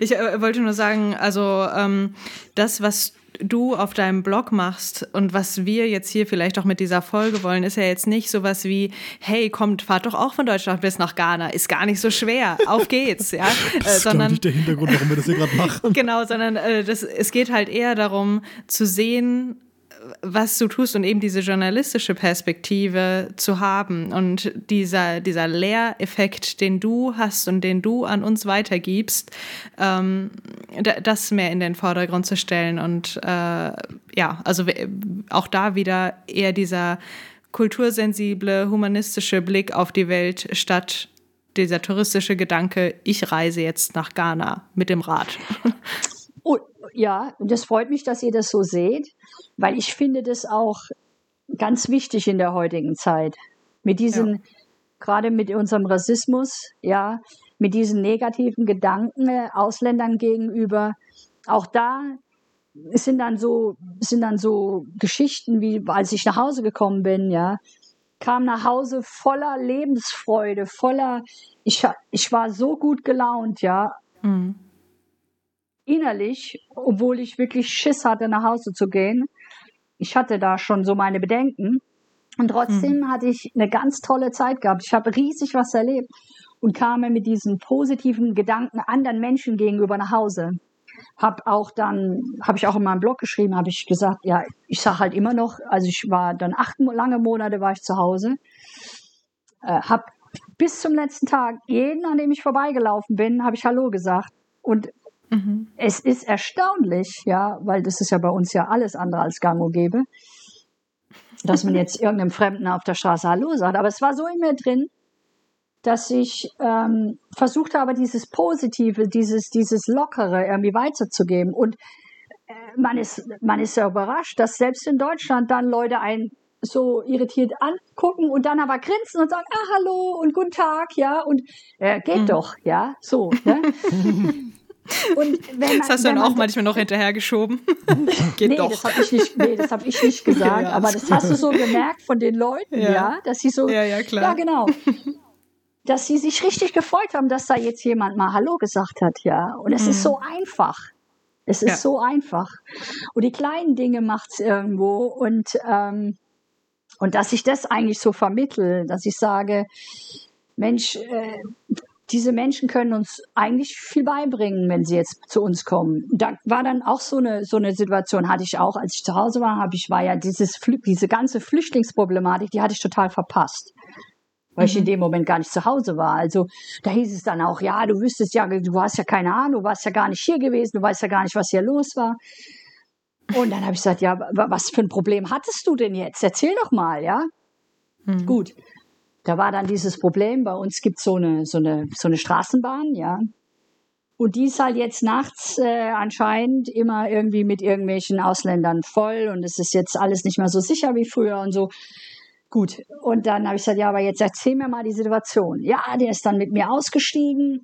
Ich äh, wollte nur sagen, also ähm, das, was du auf deinem Blog machst und was wir jetzt hier vielleicht auch mit dieser Folge wollen, ist ja jetzt nicht sowas wie, hey, kommt, fahrt doch auch von Deutschland bis nach Ghana, ist gar nicht so schwer, auf geht's, ja. Das ist sondern, nicht der Hintergrund, warum wir das hier gerade machen. Genau, sondern äh, das, es geht halt eher darum zu sehen, was du tust und eben diese journalistische Perspektive zu haben und dieser, dieser Lehreffekt, den du hast und den du an uns weitergibst, ähm, das mehr in den Vordergrund zu stellen und äh, ja, also auch da wieder eher dieser kultursensible, humanistische Blick auf die Welt statt dieser touristische Gedanke, ich reise jetzt nach Ghana mit dem Rad. Oh, ja, das freut mich, dass ihr das so seht weil ich finde das auch ganz wichtig in der heutigen Zeit. Mit diesen, ja. gerade mit unserem Rassismus, ja, mit diesen negativen Gedanken äh, Ausländern gegenüber. Auch da sind dann so, sind dann so Geschichten, wie als ich nach Hause gekommen bin, ja, kam nach Hause voller Lebensfreude, voller, ich, ich war so gut gelaunt, ja. Mhm. Innerlich, obwohl ich wirklich Schiss hatte, nach Hause zu gehen ich hatte da schon so meine Bedenken. Und trotzdem mhm. hatte ich eine ganz tolle Zeit gehabt. Ich habe riesig was erlebt und kam mit diesen positiven Gedanken anderen Menschen gegenüber nach Hause. Hab auch dann, habe ich auch in meinem Blog geschrieben, habe ich gesagt, ja, ich sage halt immer noch, also ich war dann acht lange Monate war ich zu Hause, äh, habe bis zum letzten Tag jeden, an dem ich vorbeigelaufen bin, habe ich Hallo gesagt. Und Mhm. Es ist erstaunlich, ja, weil das ist ja bei uns ja alles andere als gang und gäbe, dass man jetzt irgendeinem Fremden auf der Straße Hallo sagt. Aber es war so in mir drin, dass ich ähm, versucht habe, dieses Positive, dieses, dieses Lockere irgendwie weiterzugeben. Und äh, man ist, man ist ja überrascht, dass selbst in Deutschland dann Leute einen so irritiert angucken und dann aber grinsen und sagen, ah, hallo und guten Tag, ja, und äh, geht mhm. doch, ja, so. Ne? Und man, das hast du dann auch manchmal noch hinterhergeschoben. Geht nee, doch. Das habe ich nicht, nee, das habe ich nicht gesagt. Ja, aber das hast du so gemerkt von den Leuten, ja, ja dass sie so, ja, ja, klar. ja, genau, dass sie sich richtig gefreut haben, dass da jetzt jemand mal Hallo gesagt hat, ja. Und es mhm. ist so einfach. Es ist ja. so einfach. Und die kleinen Dinge macht es irgendwo und ähm, und dass ich das eigentlich so vermittel, dass ich sage, Mensch, äh, diese Menschen können uns eigentlich viel beibringen, wenn sie jetzt zu uns kommen. Da war dann auch so eine, so eine Situation, hatte ich auch, als ich zu Hause war, habe ich, war ja dieses, diese ganze Flüchtlingsproblematik, die hatte ich total verpasst. Weil ich in mhm. dem Moment gar nicht zu Hause war. Also da hieß es dann auch, ja, du wüsstest ja, du hast ja keine Ahnung, du warst ja gar nicht hier gewesen, du weißt ja gar nicht, was hier los war. Und dann habe ich gesagt, ja, was für ein Problem hattest du denn jetzt? Erzähl doch mal, ja. Mhm. Gut. Da war dann dieses Problem, bei uns gibt so eine, so eine, so eine Straßenbahn, ja. Und die ist halt jetzt nachts äh, anscheinend immer irgendwie mit irgendwelchen Ausländern voll und es ist jetzt alles nicht mehr so sicher wie früher und so. Gut. Und dann habe ich gesagt, ja, aber jetzt erzähl mir mal die Situation. Ja, der ist dann mit mir ausgestiegen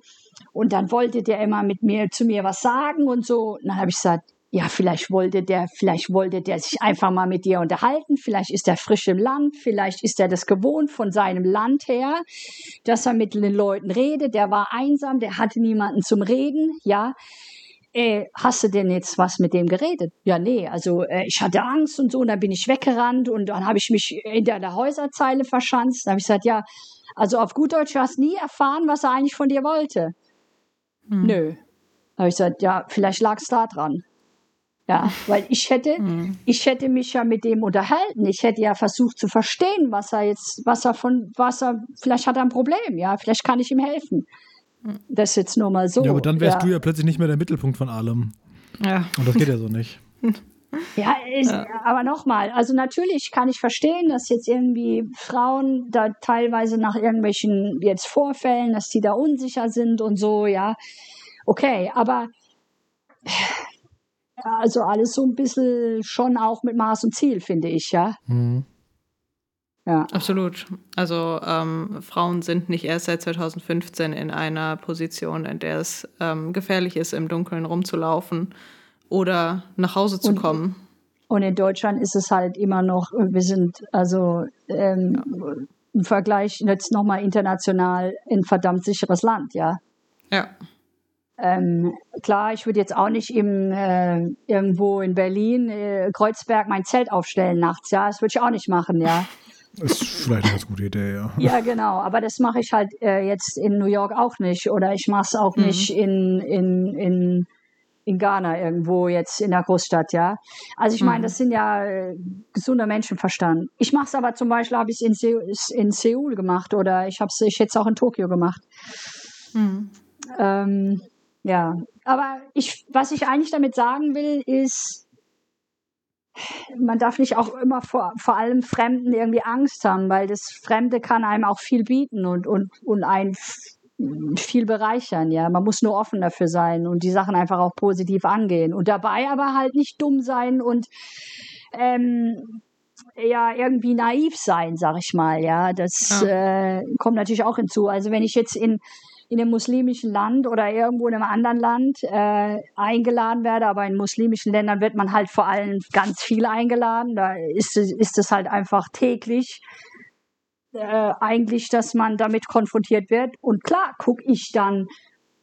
und dann wollte der immer mit mir zu mir was sagen und so. Und dann habe ich gesagt, ja, vielleicht wollte der, vielleicht wollte der sich einfach mal mit dir unterhalten, vielleicht ist er frisch im Land, vielleicht ist er das gewohnt von seinem Land her, dass er mit den Leuten redet, der war einsam, der hatte niemanden zum Reden, ja. Äh, hast du denn jetzt was mit dem geredet? Ja, nee, also äh, ich hatte Angst und so, und dann bin ich weggerannt und dann habe ich mich hinter der Häuserzeile verschanzt. Dann habe ich gesagt, ja, also auf gut Deutsch, du hast nie erfahren, was er eigentlich von dir wollte. Hm. Nö. Da habe ich gesagt, ja, vielleicht lag es da dran. Ja, weil ich hätte, mhm. ich hätte mich ja mit dem unterhalten. Ich hätte ja versucht zu verstehen, was er jetzt, was er von, was er, vielleicht hat er ein Problem, ja, vielleicht kann ich ihm helfen. Hm. Das ist jetzt nur mal so. Ja, aber dann wärst ja. du ja plötzlich nicht mehr der Mittelpunkt von allem. Ja. Und das geht ja so nicht. Ja, ist, ja. aber nochmal, also natürlich kann ich verstehen, dass jetzt irgendwie Frauen da teilweise nach irgendwelchen jetzt Vorfällen, dass die da unsicher sind und so, ja. Okay, aber also alles so ein bisschen schon auch mit Maß und Ziel, finde ich, ja. Mhm. Ja. Absolut. Also ähm, Frauen sind nicht erst seit 2015 in einer Position, in der es ähm, gefährlich ist, im Dunkeln rumzulaufen oder nach Hause zu und, kommen. Und in Deutschland ist es halt immer noch, wir sind also ähm, ja. im Vergleich jetzt nochmal international ein verdammt sicheres Land, ja. Ja. Ähm, klar, ich würde jetzt auch nicht im, äh, irgendwo in Berlin, äh, Kreuzberg, mein Zelt aufstellen nachts, ja. Das würde ich auch nicht machen, ja. Das ist vielleicht eine ganz gute Idee, ja. Ja, genau. Aber das mache ich halt äh, jetzt in New York auch nicht. Oder ich mache es auch mhm. nicht in, in, in, in Ghana irgendwo jetzt in der Großstadt, ja. Also ich meine, mhm. das sind ja äh, gesunder Menschenverstand. Ich mache es aber zum Beispiel, habe ich es in, in Seoul gemacht oder ich habe es ich jetzt auch in Tokio gemacht. Mhm. Ähm, ja, aber ich, was ich eigentlich damit sagen will, ist, man darf nicht auch immer vor, vor allem Fremden irgendwie Angst haben, weil das Fremde kann einem auch viel bieten und, und, und einen viel bereichern, ja. Man muss nur offen dafür sein und die Sachen einfach auch positiv angehen und dabei aber halt nicht dumm sein und ähm, ja irgendwie naiv sein, sag ich mal, ja. Das ja. Äh, kommt natürlich auch hinzu. Also wenn ich jetzt in in einem muslimischen Land oder irgendwo in einem anderen Land äh, eingeladen werde, aber in muslimischen Ländern wird man halt vor allem ganz viel eingeladen. Da ist es, ist es halt einfach täglich äh, eigentlich, dass man damit konfrontiert wird. Und klar, gucke ich dann,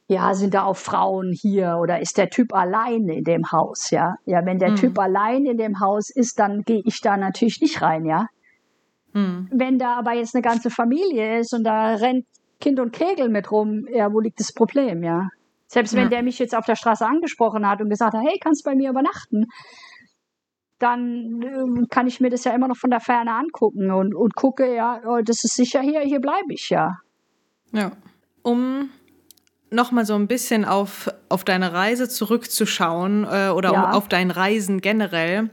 ja, sind da auch Frauen hier oder ist der Typ allein in dem Haus, ja? Ja, wenn der mhm. Typ allein in dem Haus ist, dann gehe ich da natürlich nicht rein, ja? Mhm. Wenn da aber jetzt eine ganze Familie ist und da rennt Kind und Kegel mit rum, ja, wo liegt das Problem, ja? Selbst wenn ja. der mich jetzt auf der Straße angesprochen hat und gesagt hat, hey, kannst du bei mir übernachten, dann äh, kann ich mir das ja immer noch von der Ferne angucken und, und gucke, ja, oh, das ist sicher hier, hier bleibe ich ja. Ja. Um nochmal so ein bisschen auf, auf deine Reise zurückzuschauen äh, oder ja. um, auf dein Reisen generell,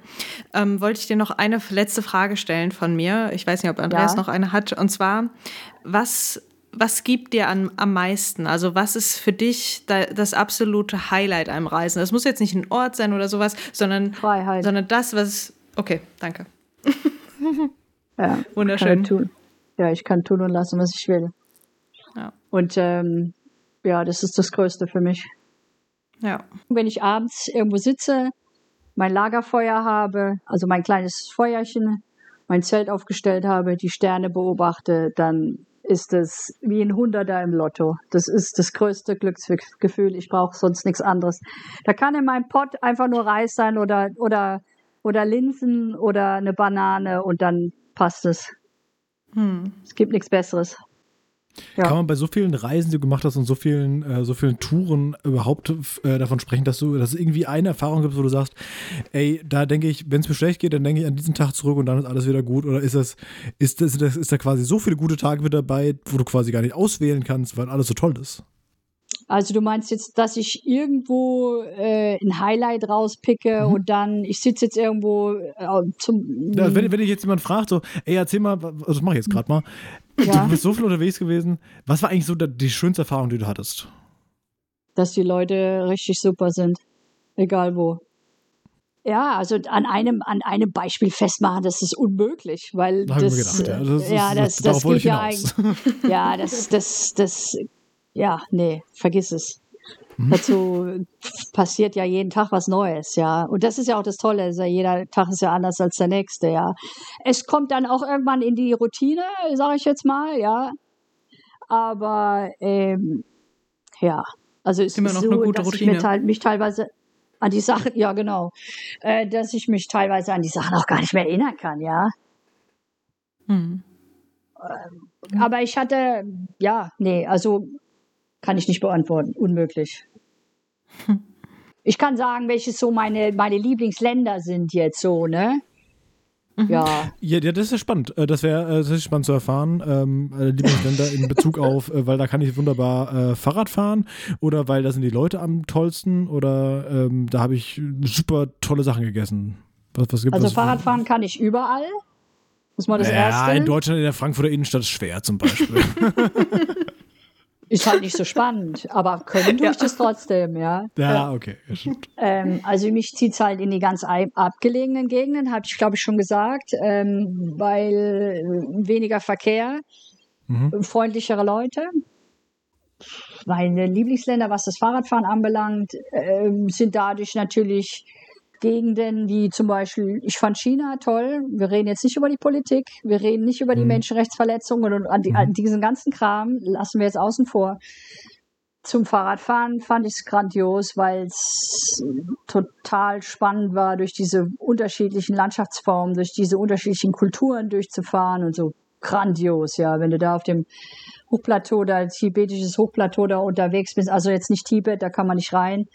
ähm, wollte ich dir noch eine letzte Frage stellen von mir. Ich weiß nicht, ob Andreas ja. noch eine hat. Und zwar, was was gibt dir am, am meisten? Also was ist für dich da, das absolute Highlight am Reisen? Das muss jetzt nicht ein Ort sein oder sowas, sondern, Freiheit. sondern das, was... Okay, danke. ja, Wunderschön. Kann tun. Ja, ich kann tun und lassen, was ich will. Ja. Und ähm, ja, das ist das Größte für mich. Ja. Wenn ich abends irgendwo sitze, mein Lagerfeuer habe, also mein kleines Feuerchen, mein Zelt aufgestellt habe, die Sterne beobachte, dann ist es wie ein Hunderter im Lotto. Das ist das größte Glücksgefühl. Ich brauche sonst nichts anderes. Da kann in meinem Pott einfach nur Reis sein oder, oder, oder Linsen oder eine Banane und dann passt es. Hm. Es gibt nichts Besseres. Ja. Kann man bei so vielen Reisen, die du gemacht hast und so vielen, äh, so vielen Touren überhaupt äh, davon sprechen, dass du, dass es irgendwie eine Erfahrung gibt, wo du sagst, ey, da denke ich, wenn es mir schlecht geht, dann denke ich an diesen Tag zurück und dann ist alles wieder gut? Oder ist das, ist das, ist da quasi so viele gute Tage mit dabei, wo du quasi gar nicht auswählen kannst, weil alles so toll ist? Also du meinst jetzt, dass ich irgendwo äh, ein Highlight rauspicke mhm. und dann, ich sitze jetzt irgendwo äh, zum. Ja, wenn, wenn dich jetzt jemand fragt, so, ey, erzähl mal, also das mache ich jetzt gerade mal. Ja. Du bist so viel unterwegs gewesen. Was war eigentlich so die schönste Erfahrung, die du hattest? Dass die Leute richtig super sind. Egal wo. Ja, also an einem, an einem Beispiel festmachen, das ist unmöglich, weil das, gedacht, ja. das, ja, das, das, das geht ja eigentlich, ja, das, das, das ja, nee, vergiss es. Mhm. Dazu passiert ja jeden Tag was Neues, ja. Und das ist ja auch das Tolle, also jeder Tag ist ja anders als der nächste, ja. Es kommt dann auch irgendwann in die Routine, sage ich jetzt mal, ja. Aber ähm, ja, also es Immer ist noch so, eine gute dass Routine. ich mich, mich teilweise an die Sachen, ja genau, äh, dass ich mich teilweise an die Sachen auch gar nicht mehr erinnern kann, ja. Hm. Ähm, aber ich hatte, ja, nee, also kann ich nicht beantworten. Unmöglich. Ich kann sagen, welche so meine, meine Lieblingsländer sind jetzt so, ne? Mhm. Ja. ja. Ja, das ist ja spannend. Äh, das wäre äh, spannend zu erfahren. Ähm, äh, Lieblingsländer in Bezug auf, weil da kann ich wunderbar äh, Fahrrad fahren oder weil da sind die Leute am tollsten oder ähm, da habe ich super tolle Sachen gegessen. Was, was gibt, also was Fahrradfahren kann ich überall. Muss man das ja, erste. Ja, in Deutschland in der Frankfurter Innenstadt ist schwer zum Beispiel. Ist halt nicht so spannend, aber können tue ich das trotzdem, ja. Ja, okay. Ähm, also mich zieht es halt in die ganz abgelegenen Gegenden, habe ich glaube ich schon gesagt, ähm, weil weniger Verkehr, mhm. freundlichere Leute. Meine Lieblingsländer, was das Fahrradfahren anbelangt, äh, sind dadurch natürlich Gegenden wie zum Beispiel, ich fand China toll. Wir reden jetzt nicht über die Politik, wir reden nicht über die mhm. Menschenrechtsverletzungen und an, die, mhm. an diesen ganzen Kram lassen wir jetzt außen vor. Zum Fahrradfahren fand ich es grandios, weil es total spannend war, durch diese unterschiedlichen Landschaftsformen, durch diese unterschiedlichen Kulturen durchzufahren und so grandios, ja. Wenn du da auf dem Hochplateau, da tibetisches Hochplateau da unterwegs bist, also jetzt nicht Tibet, da kann man nicht rein,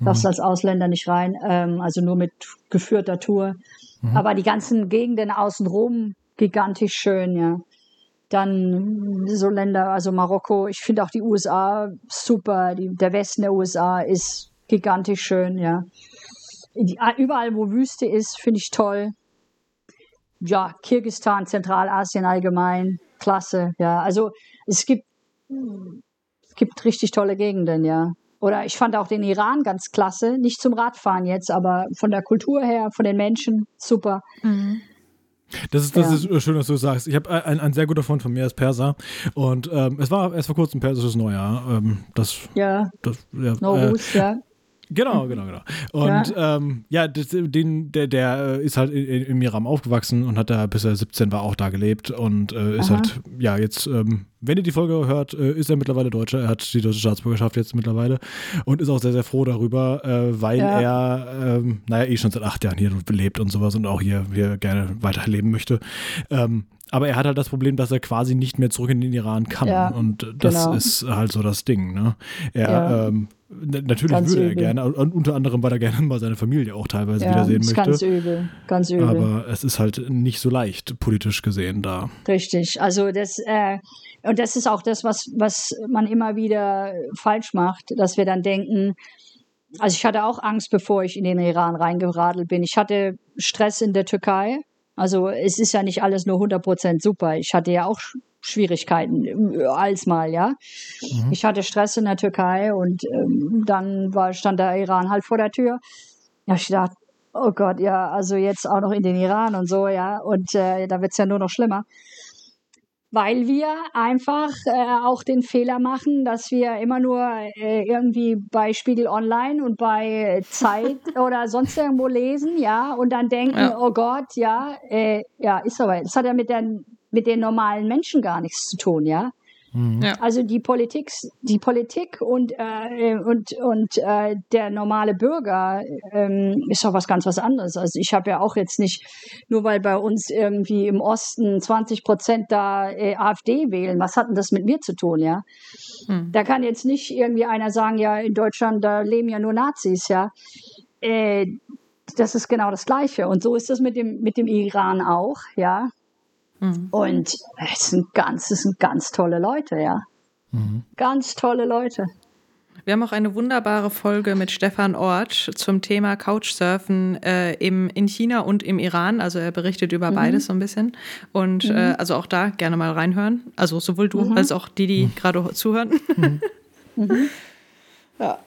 darfst mhm. als Ausländer nicht rein, ähm, also nur mit geführter Tour. Mhm. Aber die ganzen Gegenden außenrum, gigantisch schön, ja. Dann so Länder, also Marokko, ich finde auch die USA super, die, der Westen der USA ist gigantisch schön, ja. Die, überall, wo Wüste ist, finde ich toll. Ja, Kirgistan, Zentralasien allgemein, klasse, ja. Also es gibt, es gibt richtig tolle Gegenden, ja. Oder ich fand auch den Iran ganz klasse, nicht zum Radfahren jetzt, aber von der Kultur her, von den Menschen, super. Mhm. Das ist, das ja. ist schön, dass du das sagst. Ich habe ein, ein sehr guter Freund von mir, ist Perser. Und ähm, es war erst vor kurzem persisches Neujahr. Ähm, das, ja. Das, ja, Norus, äh, ja. Genau, genau, genau. Und ja, ähm, ja das, den, der, der ist halt in, im Iran aufgewachsen und hat da bis er 17 war auch da gelebt und äh, ist Aha. halt, ja, jetzt, ähm, wenn ihr die Folge hört, äh, ist er mittlerweile Deutscher. Er hat die deutsche Staatsbürgerschaft jetzt mittlerweile und ist auch sehr, sehr froh darüber, äh, weil ja. er, ähm, naja, eh schon seit acht Jahren hier lebt und sowas und auch hier, hier gerne weiterleben möchte. Ähm, aber er hat halt das Problem, dass er quasi nicht mehr zurück in den Iran kann. Ja, und das genau. ist halt so das Ding. Ne? Er ja. ähm, Natürlich ganz würde er übel. gerne, und unter anderem, weil er gerne mal seine Familie auch teilweise ja, wiedersehen möchte. Ganz übel, ganz übel. Aber es ist halt nicht so leicht, politisch gesehen, da. Richtig, also das, äh, und das ist auch das, was, was man immer wieder falsch macht, dass wir dann denken, also ich hatte auch Angst, bevor ich in den Iran reingeradelt bin. Ich hatte Stress in der Türkei. Also es ist ja nicht alles nur 100% super. Ich hatte ja auch Schwierigkeiten äh, als mal, ja. Mhm. Ich hatte Stress in der Türkei und ähm, dann war, stand der Iran halt vor der Tür. Ja, ich dachte, oh Gott, ja, also jetzt auch noch in den Iran und so, ja. Und äh, da es ja nur noch schlimmer. Weil wir einfach äh, auch den Fehler machen, dass wir immer nur äh, irgendwie bei Spiegel Online und bei Zeit oder sonst irgendwo lesen, ja, und dann denken, ja. oh Gott, ja, äh, ja, ist aber, das hat ja mit der mit den normalen Menschen gar nichts zu tun, ja. Mhm. Ja. Also die Politik, die Politik und, äh, und, und äh, der normale Bürger ähm, ist doch was ganz was anderes. Also ich habe ja auch jetzt nicht, nur weil bei uns irgendwie im Osten 20 Prozent da äh, AfD wählen, was hat denn das mit mir zu tun, ja? Mhm. Da kann jetzt nicht irgendwie einer sagen, ja, in Deutschland, da leben ja nur Nazis, ja. Äh, das ist genau das Gleiche. Und so ist das mit dem, mit dem Iran auch, ja. Mhm. Und es sind ganz, es sind ganz tolle Leute, ja. Mhm. Ganz tolle Leute. Wir haben auch eine wunderbare Folge mit Stefan Ort zum Thema Couchsurfen äh, im, in China und im Iran. Also er berichtet über mhm. beides so ein bisschen. Und mhm. äh, also auch da gerne mal reinhören. Also sowohl du mhm. als auch die, die mhm. gerade zuhören. Mhm. ja.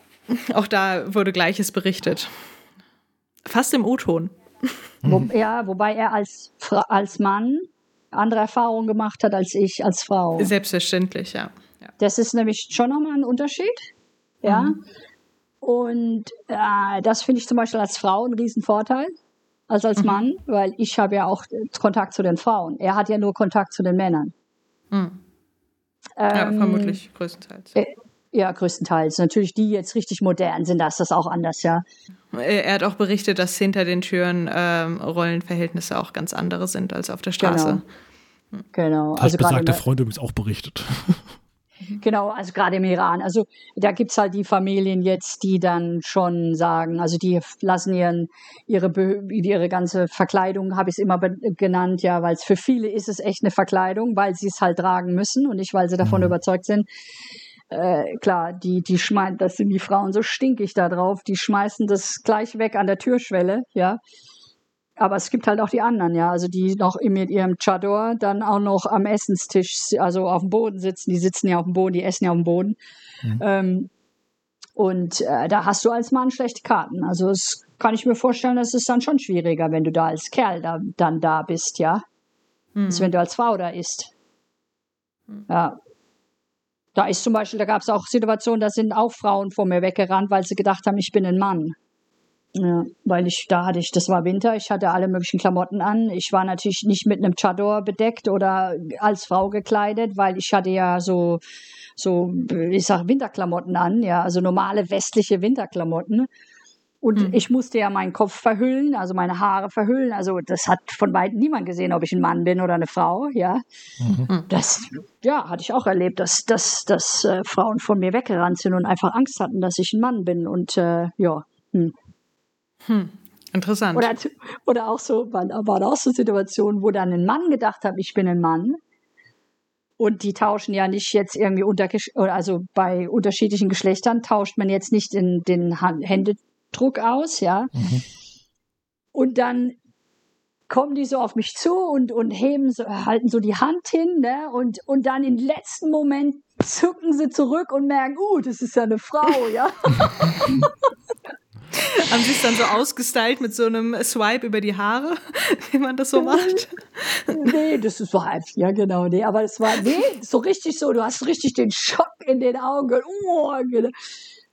Auch da wurde Gleiches berichtet. Fast im O-Ton. Wo, ja, wobei er als, als Mann andere Erfahrungen gemacht hat als ich als Frau. Selbstverständlich, ja. ja. Das ist nämlich schon nochmal ein Unterschied. Ja. Mhm. Und äh, das finde ich zum Beispiel als Frau einen Riesenvorteil als als mhm. Mann, weil ich habe ja auch Kontakt zu den Frauen. Er hat ja nur Kontakt zu den Männern. Mhm. ja, ähm, vermutlich größtenteils. Äh, ja, größtenteils. Natürlich, die jetzt richtig modern sind, da ist das auch anders, ja. Er hat auch berichtet, dass hinter den Türen ähm, Rollenverhältnisse auch ganz andere sind als auf der Straße. Genau. genau. Hat also besagter Freund übrigens auch berichtet. Genau, also gerade im Iran. Also da gibt es halt die Familien jetzt, die dann schon sagen, also die lassen ihren, ihre, ihre ganze Verkleidung, habe ich es immer genannt, ja, weil es für viele ist es echt eine Verkleidung, weil sie es halt tragen müssen und nicht, weil sie davon mhm. überzeugt sind, äh, klar, die, die schmeißen, das sind die Frauen so stinkig da drauf, die schmeißen das gleich weg an der Türschwelle, ja. Aber es gibt halt auch die anderen, ja, also die noch mit ihrem Chador dann auch noch am Essenstisch, also auf dem Boden sitzen, die sitzen ja auf dem Boden, die essen ja auf dem Boden. Mhm. Ähm, und äh, da hast du als Mann schlechte Karten. Also es kann ich mir vorstellen, das ist dann schon schwieriger, wenn du da als Kerl da, dann da bist, ja. Mhm. Als wenn du als Frau da ist. Mhm. Ja, da ist zum Beispiel, da gab es auch Situationen, da sind auch Frauen vor mir weggerannt, weil sie gedacht haben, ich bin ein Mann. Ja, weil ich, da hatte ich, das war Winter, ich hatte alle möglichen Klamotten an. Ich war natürlich nicht mit einem Chador bedeckt oder als Frau gekleidet, weil ich hatte ja so, so, ich sag Winterklamotten an, ja, also normale westliche Winterklamotten. Und mhm. ich musste ja meinen Kopf verhüllen, also meine Haare verhüllen. Also das hat von beiden niemand gesehen, ob ich ein Mann bin oder eine Frau. Ja, mhm. das ja hatte ich auch erlebt, dass, dass, dass äh, Frauen von mir weggerannt sind und einfach Angst hatten, dass ich ein Mann bin. Und äh, ja. Hm. Hm. Interessant. Oder, oder auch so, waren, waren auch so Situationen, wo dann ein Mann gedacht hat, ich bin ein Mann. Und die tauschen ja nicht jetzt irgendwie unter, also bei unterschiedlichen Geschlechtern tauscht man jetzt nicht in den Hände, Druck aus, ja. Mhm. Und dann kommen die so auf mich zu und, und heben so, halten so die Hand hin, ne? Und, und dann im letzten Moment zucken sie zurück und merken, uh, das ist ja eine Frau, ja. Haben sie es dann so ausgestylt mit so einem Swipe über die Haare, wie man das so macht? nee, das ist so halb, ja genau, nee, aber es war, nee, so richtig so, du hast richtig den Schock in den Augen, oh, genau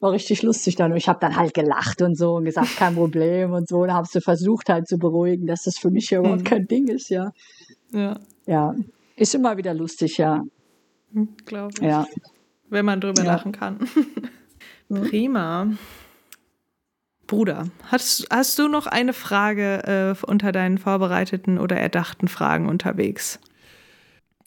war richtig lustig dann. Und ich habe dann halt gelacht und so und gesagt, kein Problem und so. Und habe sie versucht halt zu beruhigen, dass das für mich ja überhaupt mhm. kein Ding ist, ja. Ja. Ja. Ist immer wieder lustig, ja. Hm, Glaube ich. Ja. Wenn man drüber ja. lachen kann. Prima. Bruder, hast, hast du noch eine Frage äh, unter deinen vorbereiteten oder erdachten Fragen unterwegs?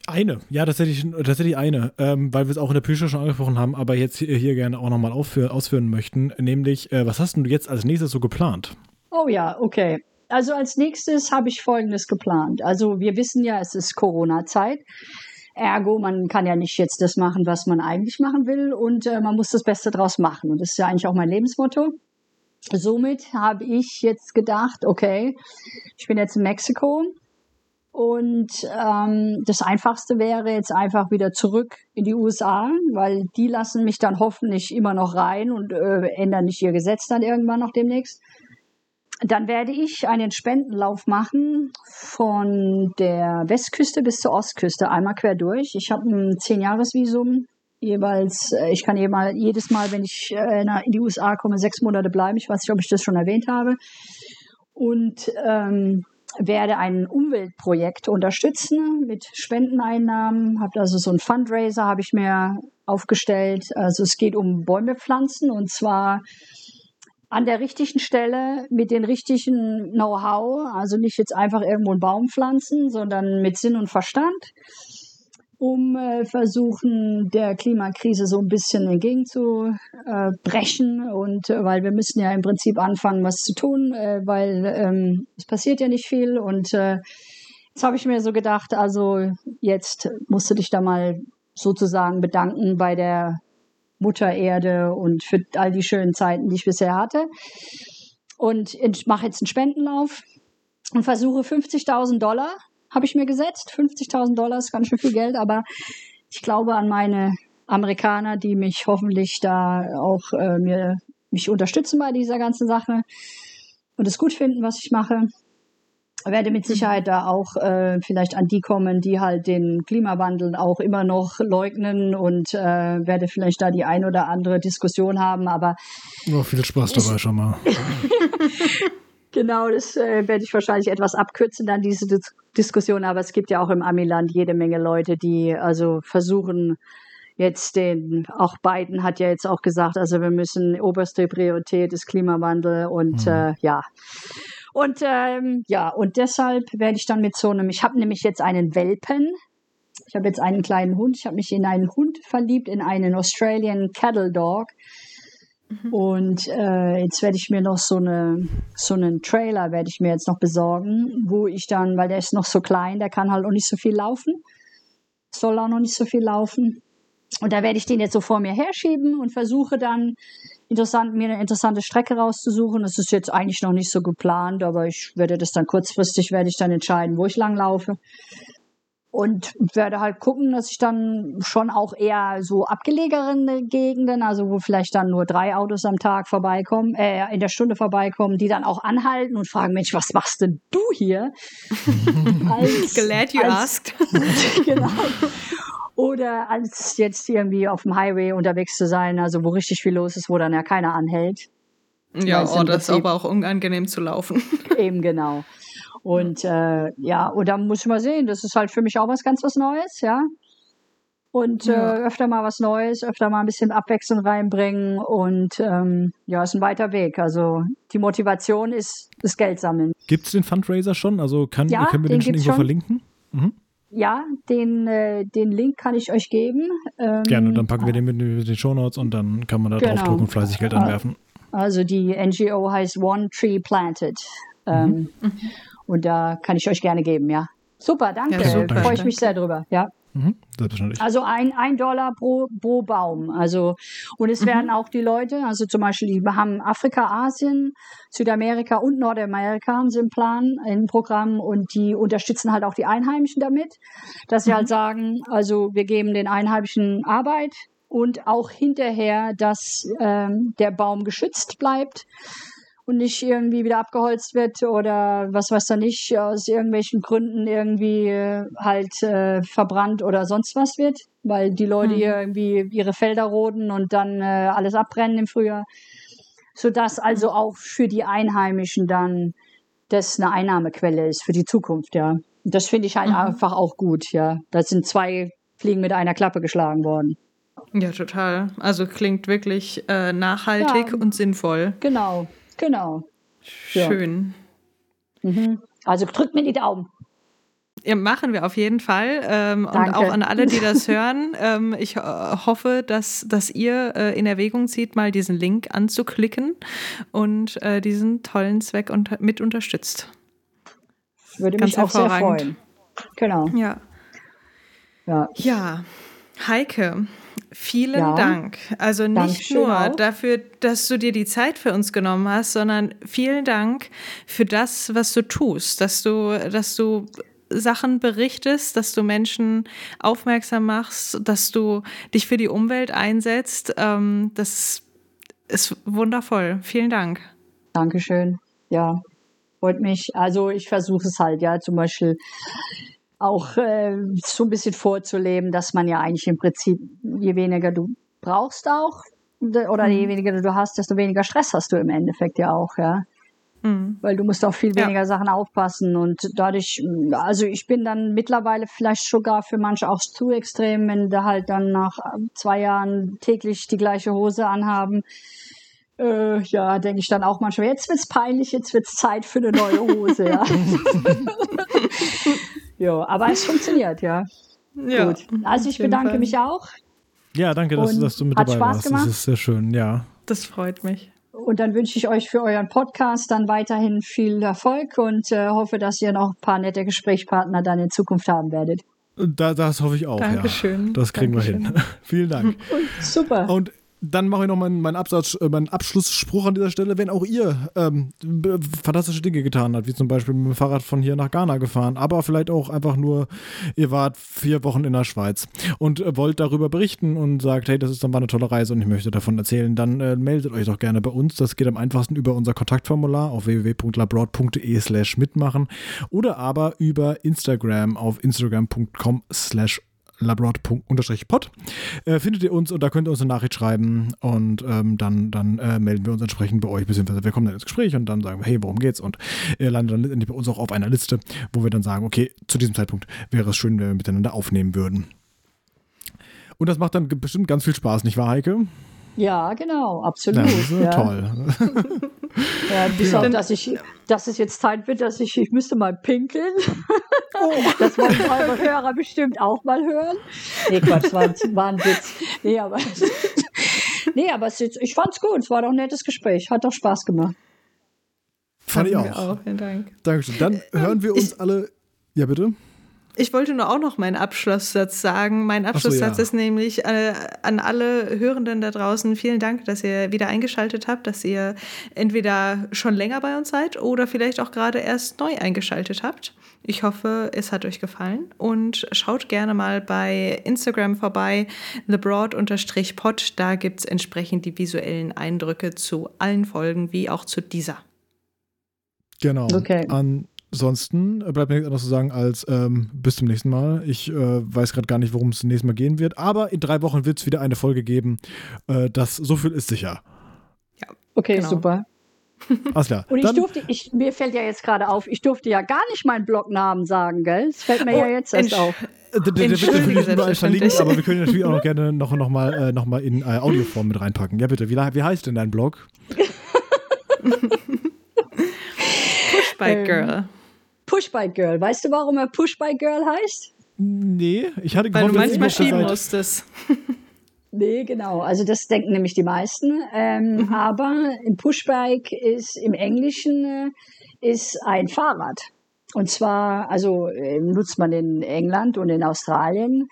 Eine, ja, tatsächlich, tatsächlich eine, ähm, weil wir es auch in der Bücher schon angesprochen haben, aber jetzt hier, hier gerne auch nochmal ausführen möchten, nämlich, äh, was hast du jetzt als nächstes so geplant? Oh ja, okay. Also als nächstes habe ich Folgendes geplant. Also wir wissen ja, es ist Corona-Zeit. Ergo, man kann ja nicht jetzt das machen, was man eigentlich machen will und äh, man muss das Beste draus machen. Und das ist ja eigentlich auch mein Lebensmotto. Somit habe ich jetzt gedacht, okay, ich bin jetzt in Mexiko und ähm, das Einfachste wäre jetzt einfach wieder zurück in die USA, weil die lassen mich dann hoffentlich immer noch rein und äh, ändern nicht ihr Gesetz dann irgendwann noch demnächst. Dann werde ich einen Spendenlauf machen von der Westküste bis zur Ostküste, einmal quer durch. Ich habe ein Zehn-Jahres-Visum. Jeweils, äh, ich kann jedes Mal, wenn ich äh, in die USA komme, sechs Monate bleiben. Ich weiß nicht, ob ich das schon erwähnt habe. Und ähm, werde ein Umweltprojekt unterstützen mit Spendeneinnahmen. Habe also so ein Fundraiser habe ich mir aufgestellt. Also es geht um Bäume pflanzen und zwar an der richtigen Stelle mit den richtigen Know-how. Also nicht jetzt einfach irgendwo einen Baum pflanzen, sondern mit Sinn und Verstand um äh, versuchen, der Klimakrise so ein bisschen entgegenzubrechen. Äh, und äh, weil wir müssen ja im Prinzip anfangen, was zu tun, äh, weil ähm, es passiert ja nicht viel. Und äh, jetzt habe ich mir so gedacht, also jetzt musst du dich da mal sozusagen bedanken bei der Mutter Erde und für all die schönen Zeiten, die ich bisher hatte. Und ich mache jetzt einen Spendenlauf und versuche 50.000 Dollar habe ich mir gesetzt. 50.000 Dollar ist ganz schön viel Geld, aber ich glaube an meine Amerikaner, die mich hoffentlich da auch äh, mir, mich unterstützen bei dieser ganzen Sache und es gut finden, was ich mache. Werde mit Sicherheit da auch äh, vielleicht an die kommen, die halt den Klimawandel auch immer noch leugnen und äh, werde vielleicht da die ein oder andere Diskussion haben, aber. Oh, viel Spaß dabei schon mal. Genau, das äh, werde ich wahrscheinlich etwas abkürzen, dann diese Dis Diskussion. Aber es gibt ja auch im Amiland jede Menge Leute, die also versuchen, jetzt den, auch Biden hat ja jetzt auch gesagt, also wir müssen, oberste Priorität ist Klimawandel und mhm. äh, ja. Und ähm, ja, und deshalb werde ich dann mit so einem, ich habe nämlich jetzt einen Welpen. Ich habe jetzt einen kleinen Hund. Ich habe mich in einen Hund verliebt, in einen Australian Cattle Dog. Mhm. Und äh, jetzt werde ich mir noch so eine so einen Trailer werde ich mir jetzt noch besorgen, wo ich dann, weil der ist noch so klein, der kann halt auch nicht so viel laufen, soll auch noch nicht so viel laufen. Und da werde ich den jetzt so vor mir herschieben und versuche dann interessant, mir eine interessante Strecke rauszusuchen. Das ist jetzt eigentlich noch nicht so geplant, aber ich werde das dann kurzfristig, werde ich dann entscheiden, wo ich lang laufe und werde halt gucken, dass ich dann schon auch eher so abgelegene Gegenden, also wo vielleicht dann nur drei Autos am Tag vorbeikommen, äh, in der Stunde vorbeikommen, die dann auch anhalten und fragen, Mensch, was machst denn du hier? als, Glad you als, asked. genau. Oder als jetzt irgendwie auf dem Highway unterwegs zu sein, also wo richtig viel los ist, wo dann ja keiner anhält. Ja, oh, das ist aber auch unangenehm zu laufen. Eben genau. Und äh, ja, und da muss ich mal sehen, das ist halt für mich auch was ganz was Neues, ja. Und ja. äh, öfter mal was Neues, öfter mal ein bisschen Abwechslung reinbringen und ähm, ja, ist ein weiter Weg. Also die Motivation ist das Geld sammeln. Gibt es den Fundraiser schon? Also kann, ja, können wir den, den schon irgendwo schon. verlinken? Mhm. Ja, den, äh, den Link kann ich euch geben. Ähm, Gerne, dann packen wir den mit in die Show Notes und dann kann man da genau. draufdrücken und fleißig Geld anwerfen. Also die NGO heißt One Tree Planted. Ähm, mhm. Und da kann ich euch gerne geben, ja. Super, danke. Ja, super. Freue ich mich sehr drüber, ja. Mhm, also ein, ein Dollar pro, pro Baum. Also, und es mhm. werden auch die Leute, also zum Beispiel, wir haben Afrika, Asien, Südamerika und Nordamerika haben sie im Plan, im Programm und die unterstützen halt auch die Einheimischen damit, dass sie halt mhm. halt sagen, also wir geben den Einheimischen Arbeit und auch hinterher, dass ähm, der Baum geschützt bleibt und nicht irgendwie wieder abgeholzt wird oder was weiß da nicht, aus irgendwelchen Gründen irgendwie äh, halt äh, verbrannt oder sonst was wird, weil die Leute hm. hier irgendwie ihre Felder roden und dann äh, alles abbrennen im Frühjahr. Sodass also auch für die Einheimischen dann das eine Einnahmequelle ist für die Zukunft, ja. Das finde ich halt mhm. einfach auch gut, ja. Da sind zwei Fliegen mit einer Klappe geschlagen worden. Ja, total. Also klingt wirklich äh, nachhaltig ja, und sinnvoll. Genau, Genau. Schön. Ja. Mhm. Also drückt mir die Daumen. Ja, machen wir auf jeden Fall. Ähm, und auch an alle, die das hören. Ähm, ich äh, hoffe, dass, dass ihr äh, in Erwägung zieht, mal diesen Link anzuklicken und äh, diesen tollen Zweck unter mit unterstützt. Würde Ganz mich auch sehr freuen. Genau. Ja. Ja. ja. Heike, Vielen ja. Dank. Also nicht nur auch. dafür, dass du dir die Zeit für uns genommen hast, sondern vielen Dank für das, was du tust, dass du, dass du Sachen berichtest, dass du Menschen aufmerksam machst, dass du dich für die Umwelt einsetzt. Ähm, das ist wundervoll. Vielen Dank. Dankeschön. Ja, freut mich. Also ich versuche es halt, ja, zum Beispiel auch äh, so ein bisschen vorzuleben, dass man ja eigentlich im Prinzip, je weniger du brauchst auch, oder je mhm. weniger du hast, desto weniger Stress hast du im Endeffekt ja auch, ja. Mhm. Weil du musst auf viel weniger ja. Sachen aufpassen und dadurch, also ich bin dann mittlerweile vielleicht sogar für manche auch zu extrem, wenn da halt dann nach zwei Jahren täglich die gleiche Hose anhaben. Äh, ja, denke ich dann auch manchmal, jetzt wird's peinlich, jetzt wird's Zeit für eine neue Hose, ja. ja, aber es funktioniert, ja. ja. Gut. Also ich bedanke Fall. mich auch. Ja, danke, dass, dass, du mit dabei Spaß warst. Gemacht. Das ist sehr schön, ja. Das freut mich. Und dann wünsche ich euch für euren Podcast dann weiterhin viel Erfolg und äh, hoffe, dass ihr noch ein paar nette Gesprächspartner dann in Zukunft haben werdet. Da, das hoffe ich auch. Dankeschön. Ja. Das kriegen Dankeschön. wir hin. Vielen Dank. Und super. Und dann mache ich noch meinen, meinen, Absatz, äh, meinen Abschlussspruch an dieser Stelle. Wenn auch ihr ähm, fantastische Dinge getan habt, wie zum Beispiel mit dem Fahrrad von hier nach Ghana gefahren, aber vielleicht auch einfach nur, ihr wart vier Wochen in der Schweiz und äh, wollt darüber berichten und sagt, hey, das ist dann war eine tolle Reise und ich möchte davon erzählen, dann äh, meldet euch doch gerne bei uns. Das geht am einfachsten über unser Kontaktformular auf www.labroad.de slash mitmachen oder aber über Instagram auf instagram.com slash labrod.pod. Äh, findet ihr uns und da könnt ihr uns eine Nachricht schreiben und ähm, dann, dann äh, melden wir uns entsprechend bei euch, beziehungsweise wir kommen dann ins Gespräch und dann sagen wir, hey, worum geht's? Und ihr landet dann letztendlich bei uns auch auf einer Liste, wo wir dann sagen, okay, zu diesem Zeitpunkt wäre es schön, wenn wir miteinander aufnehmen würden. Und das macht dann bestimmt ganz viel Spaß, nicht wahr, Heike? Ja, genau, absolut. Ja, ja. Toll. ja, bis auf, dass ich, dass es jetzt Zeit wird, dass ich, ich müsste mal pinkeln. Oh. Das wollen eure Hörer bestimmt auch mal hören. Nee, Quatsch, war, war ein Witz. Nee, aber, nee, aber es, ich fand's gut. Es war doch ein nettes Gespräch. Hat doch Spaß gemacht. Fand ich auch. auch. Vielen Dank. Dankeschön. Dann hören wir uns ich, alle. Ja, bitte. Ich wollte nur auch noch meinen Abschlusssatz sagen. Mein Abschlusssatz so, ja. ist nämlich äh, an alle Hörenden da draußen, vielen Dank, dass ihr wieder eingeschaltet habt, dass ihr entweder schon länger bei uns seid oder vielleicht auch gerade erst neu eingeschaltet habt. Ich hoffe, es hat euch gefallen und schaut gerne mal bei Instagram vorbei, thebroad-pod. Da gibt es entsprechend die visuellen Eindrücke zu allen Folgen, wie auch zu dieser. Genau. Okay. An Ansonsten bleibt mir nichts anderes zu sagen als ähm, bis zum nächsten Mal. Ich äh, weiß gerade gar nicht, worum es nächstes Mal gehen wird, aber in drei Wochen wird es wieder eine Folge geben. Äh, das, so viel ist sicher. Ja, okay, genau. super. Alles klar. Und ich Dann, durfte, ich, mir fällt ja jetzt gerade auf, ich durfte ja gar nicht meinen Blognamen sagen, gell? Das fällt mir oh, ja jetzt erst auf. Der, wird natürlich überall verlinkt, aber wir können natürlich auch noch gerne noch, noch, mal, äh, noch mal in äh, Audioform mit reinpacken. Ja, bitte. Wie, wie heißt denn dein Blog? Pushbike Girl. Pushbike Girl. Weißt du, warum er Pushbike Girl heißt? Nee, ich hatte Weil gehofft, du manchmal schieben musstest. Nee, genau. Also das denken nämlich die meisten. Ähm, mhm. Aber ein Pushbike ist im Englischen äh, ist ein Fahrrad. Und zwar, also äh, nutzt man in England und in Australien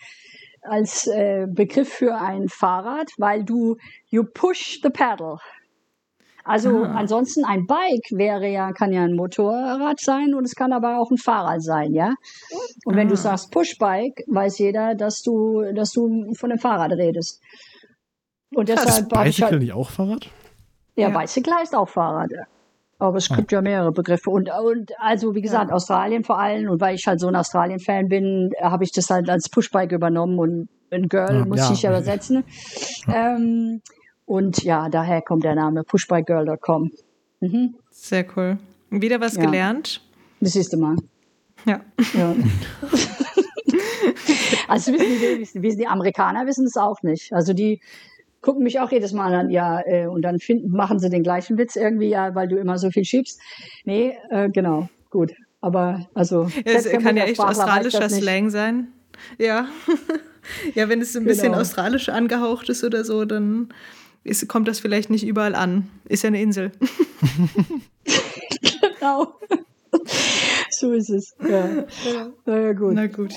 als äh, Begriff für ein Fahrrad, weil du you push the pedal. Also ah. ansonsten ein Bike wäre ja, kann ja ein Motorrad sein und es kann aber auch ein Fahrrad sein, ja. Und wenn ah. du sagst Pushbike, weiß jeder, dass du, dass du von einem Fahrrad redest. Und deshalb. Ist Bicycle halt, nicht auch Fahrrad? Ja, ja, Bicycle heißt auch Fahrrad. Aber es ah. gibt ja mehrere Begriffe. Und, und also, wie gesagt, ja. Australien vor allem. Und weil ich halt so ein Australien-Fan bin, habe ich das halt als Pushbike übernommen und ein Girl ja, muss ich ja übersetzen. Ähm, und ja, daher kommt der Name pushbygirl.com. Mhm. Sehr cool. Wieder was ja. gelernt? Das siehst du mal. Ja. ja. also wissen die, wissen die Amerikaner wissen es auch nicht. Also die gucken mich auch jedes Mal an, ja, äh, und dann finden, machen sie den gleichen Witz irgendwie, ja, weil du immer so viel schiebst. Nee, äh, genau, gut. Aber also. Es kann ja echt australischer Slang sein. Ja. ja, wenn es ein genau. bisschen australisch angehaucht ist oder so, dann ist, kommt das vielleicht nicht überall an. Ist ja eine Insel. genau. so ist es. Ja. Na ja, gut. Na gut.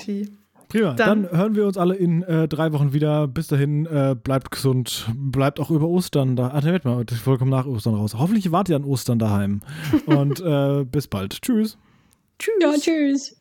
Prima, dann, dann, hören wir uns alle in äh, drei Wochen wieder. Bis dahin, äh, bleibt gesund, bleibt auch über Ostern da. Ach, Moment mal, vollkommen nach Ostern raus. Hoffentlich wart ihr an Ostern daheim. Und äh, bis bald. Tschüss. Tschüss. Ja, tschüss.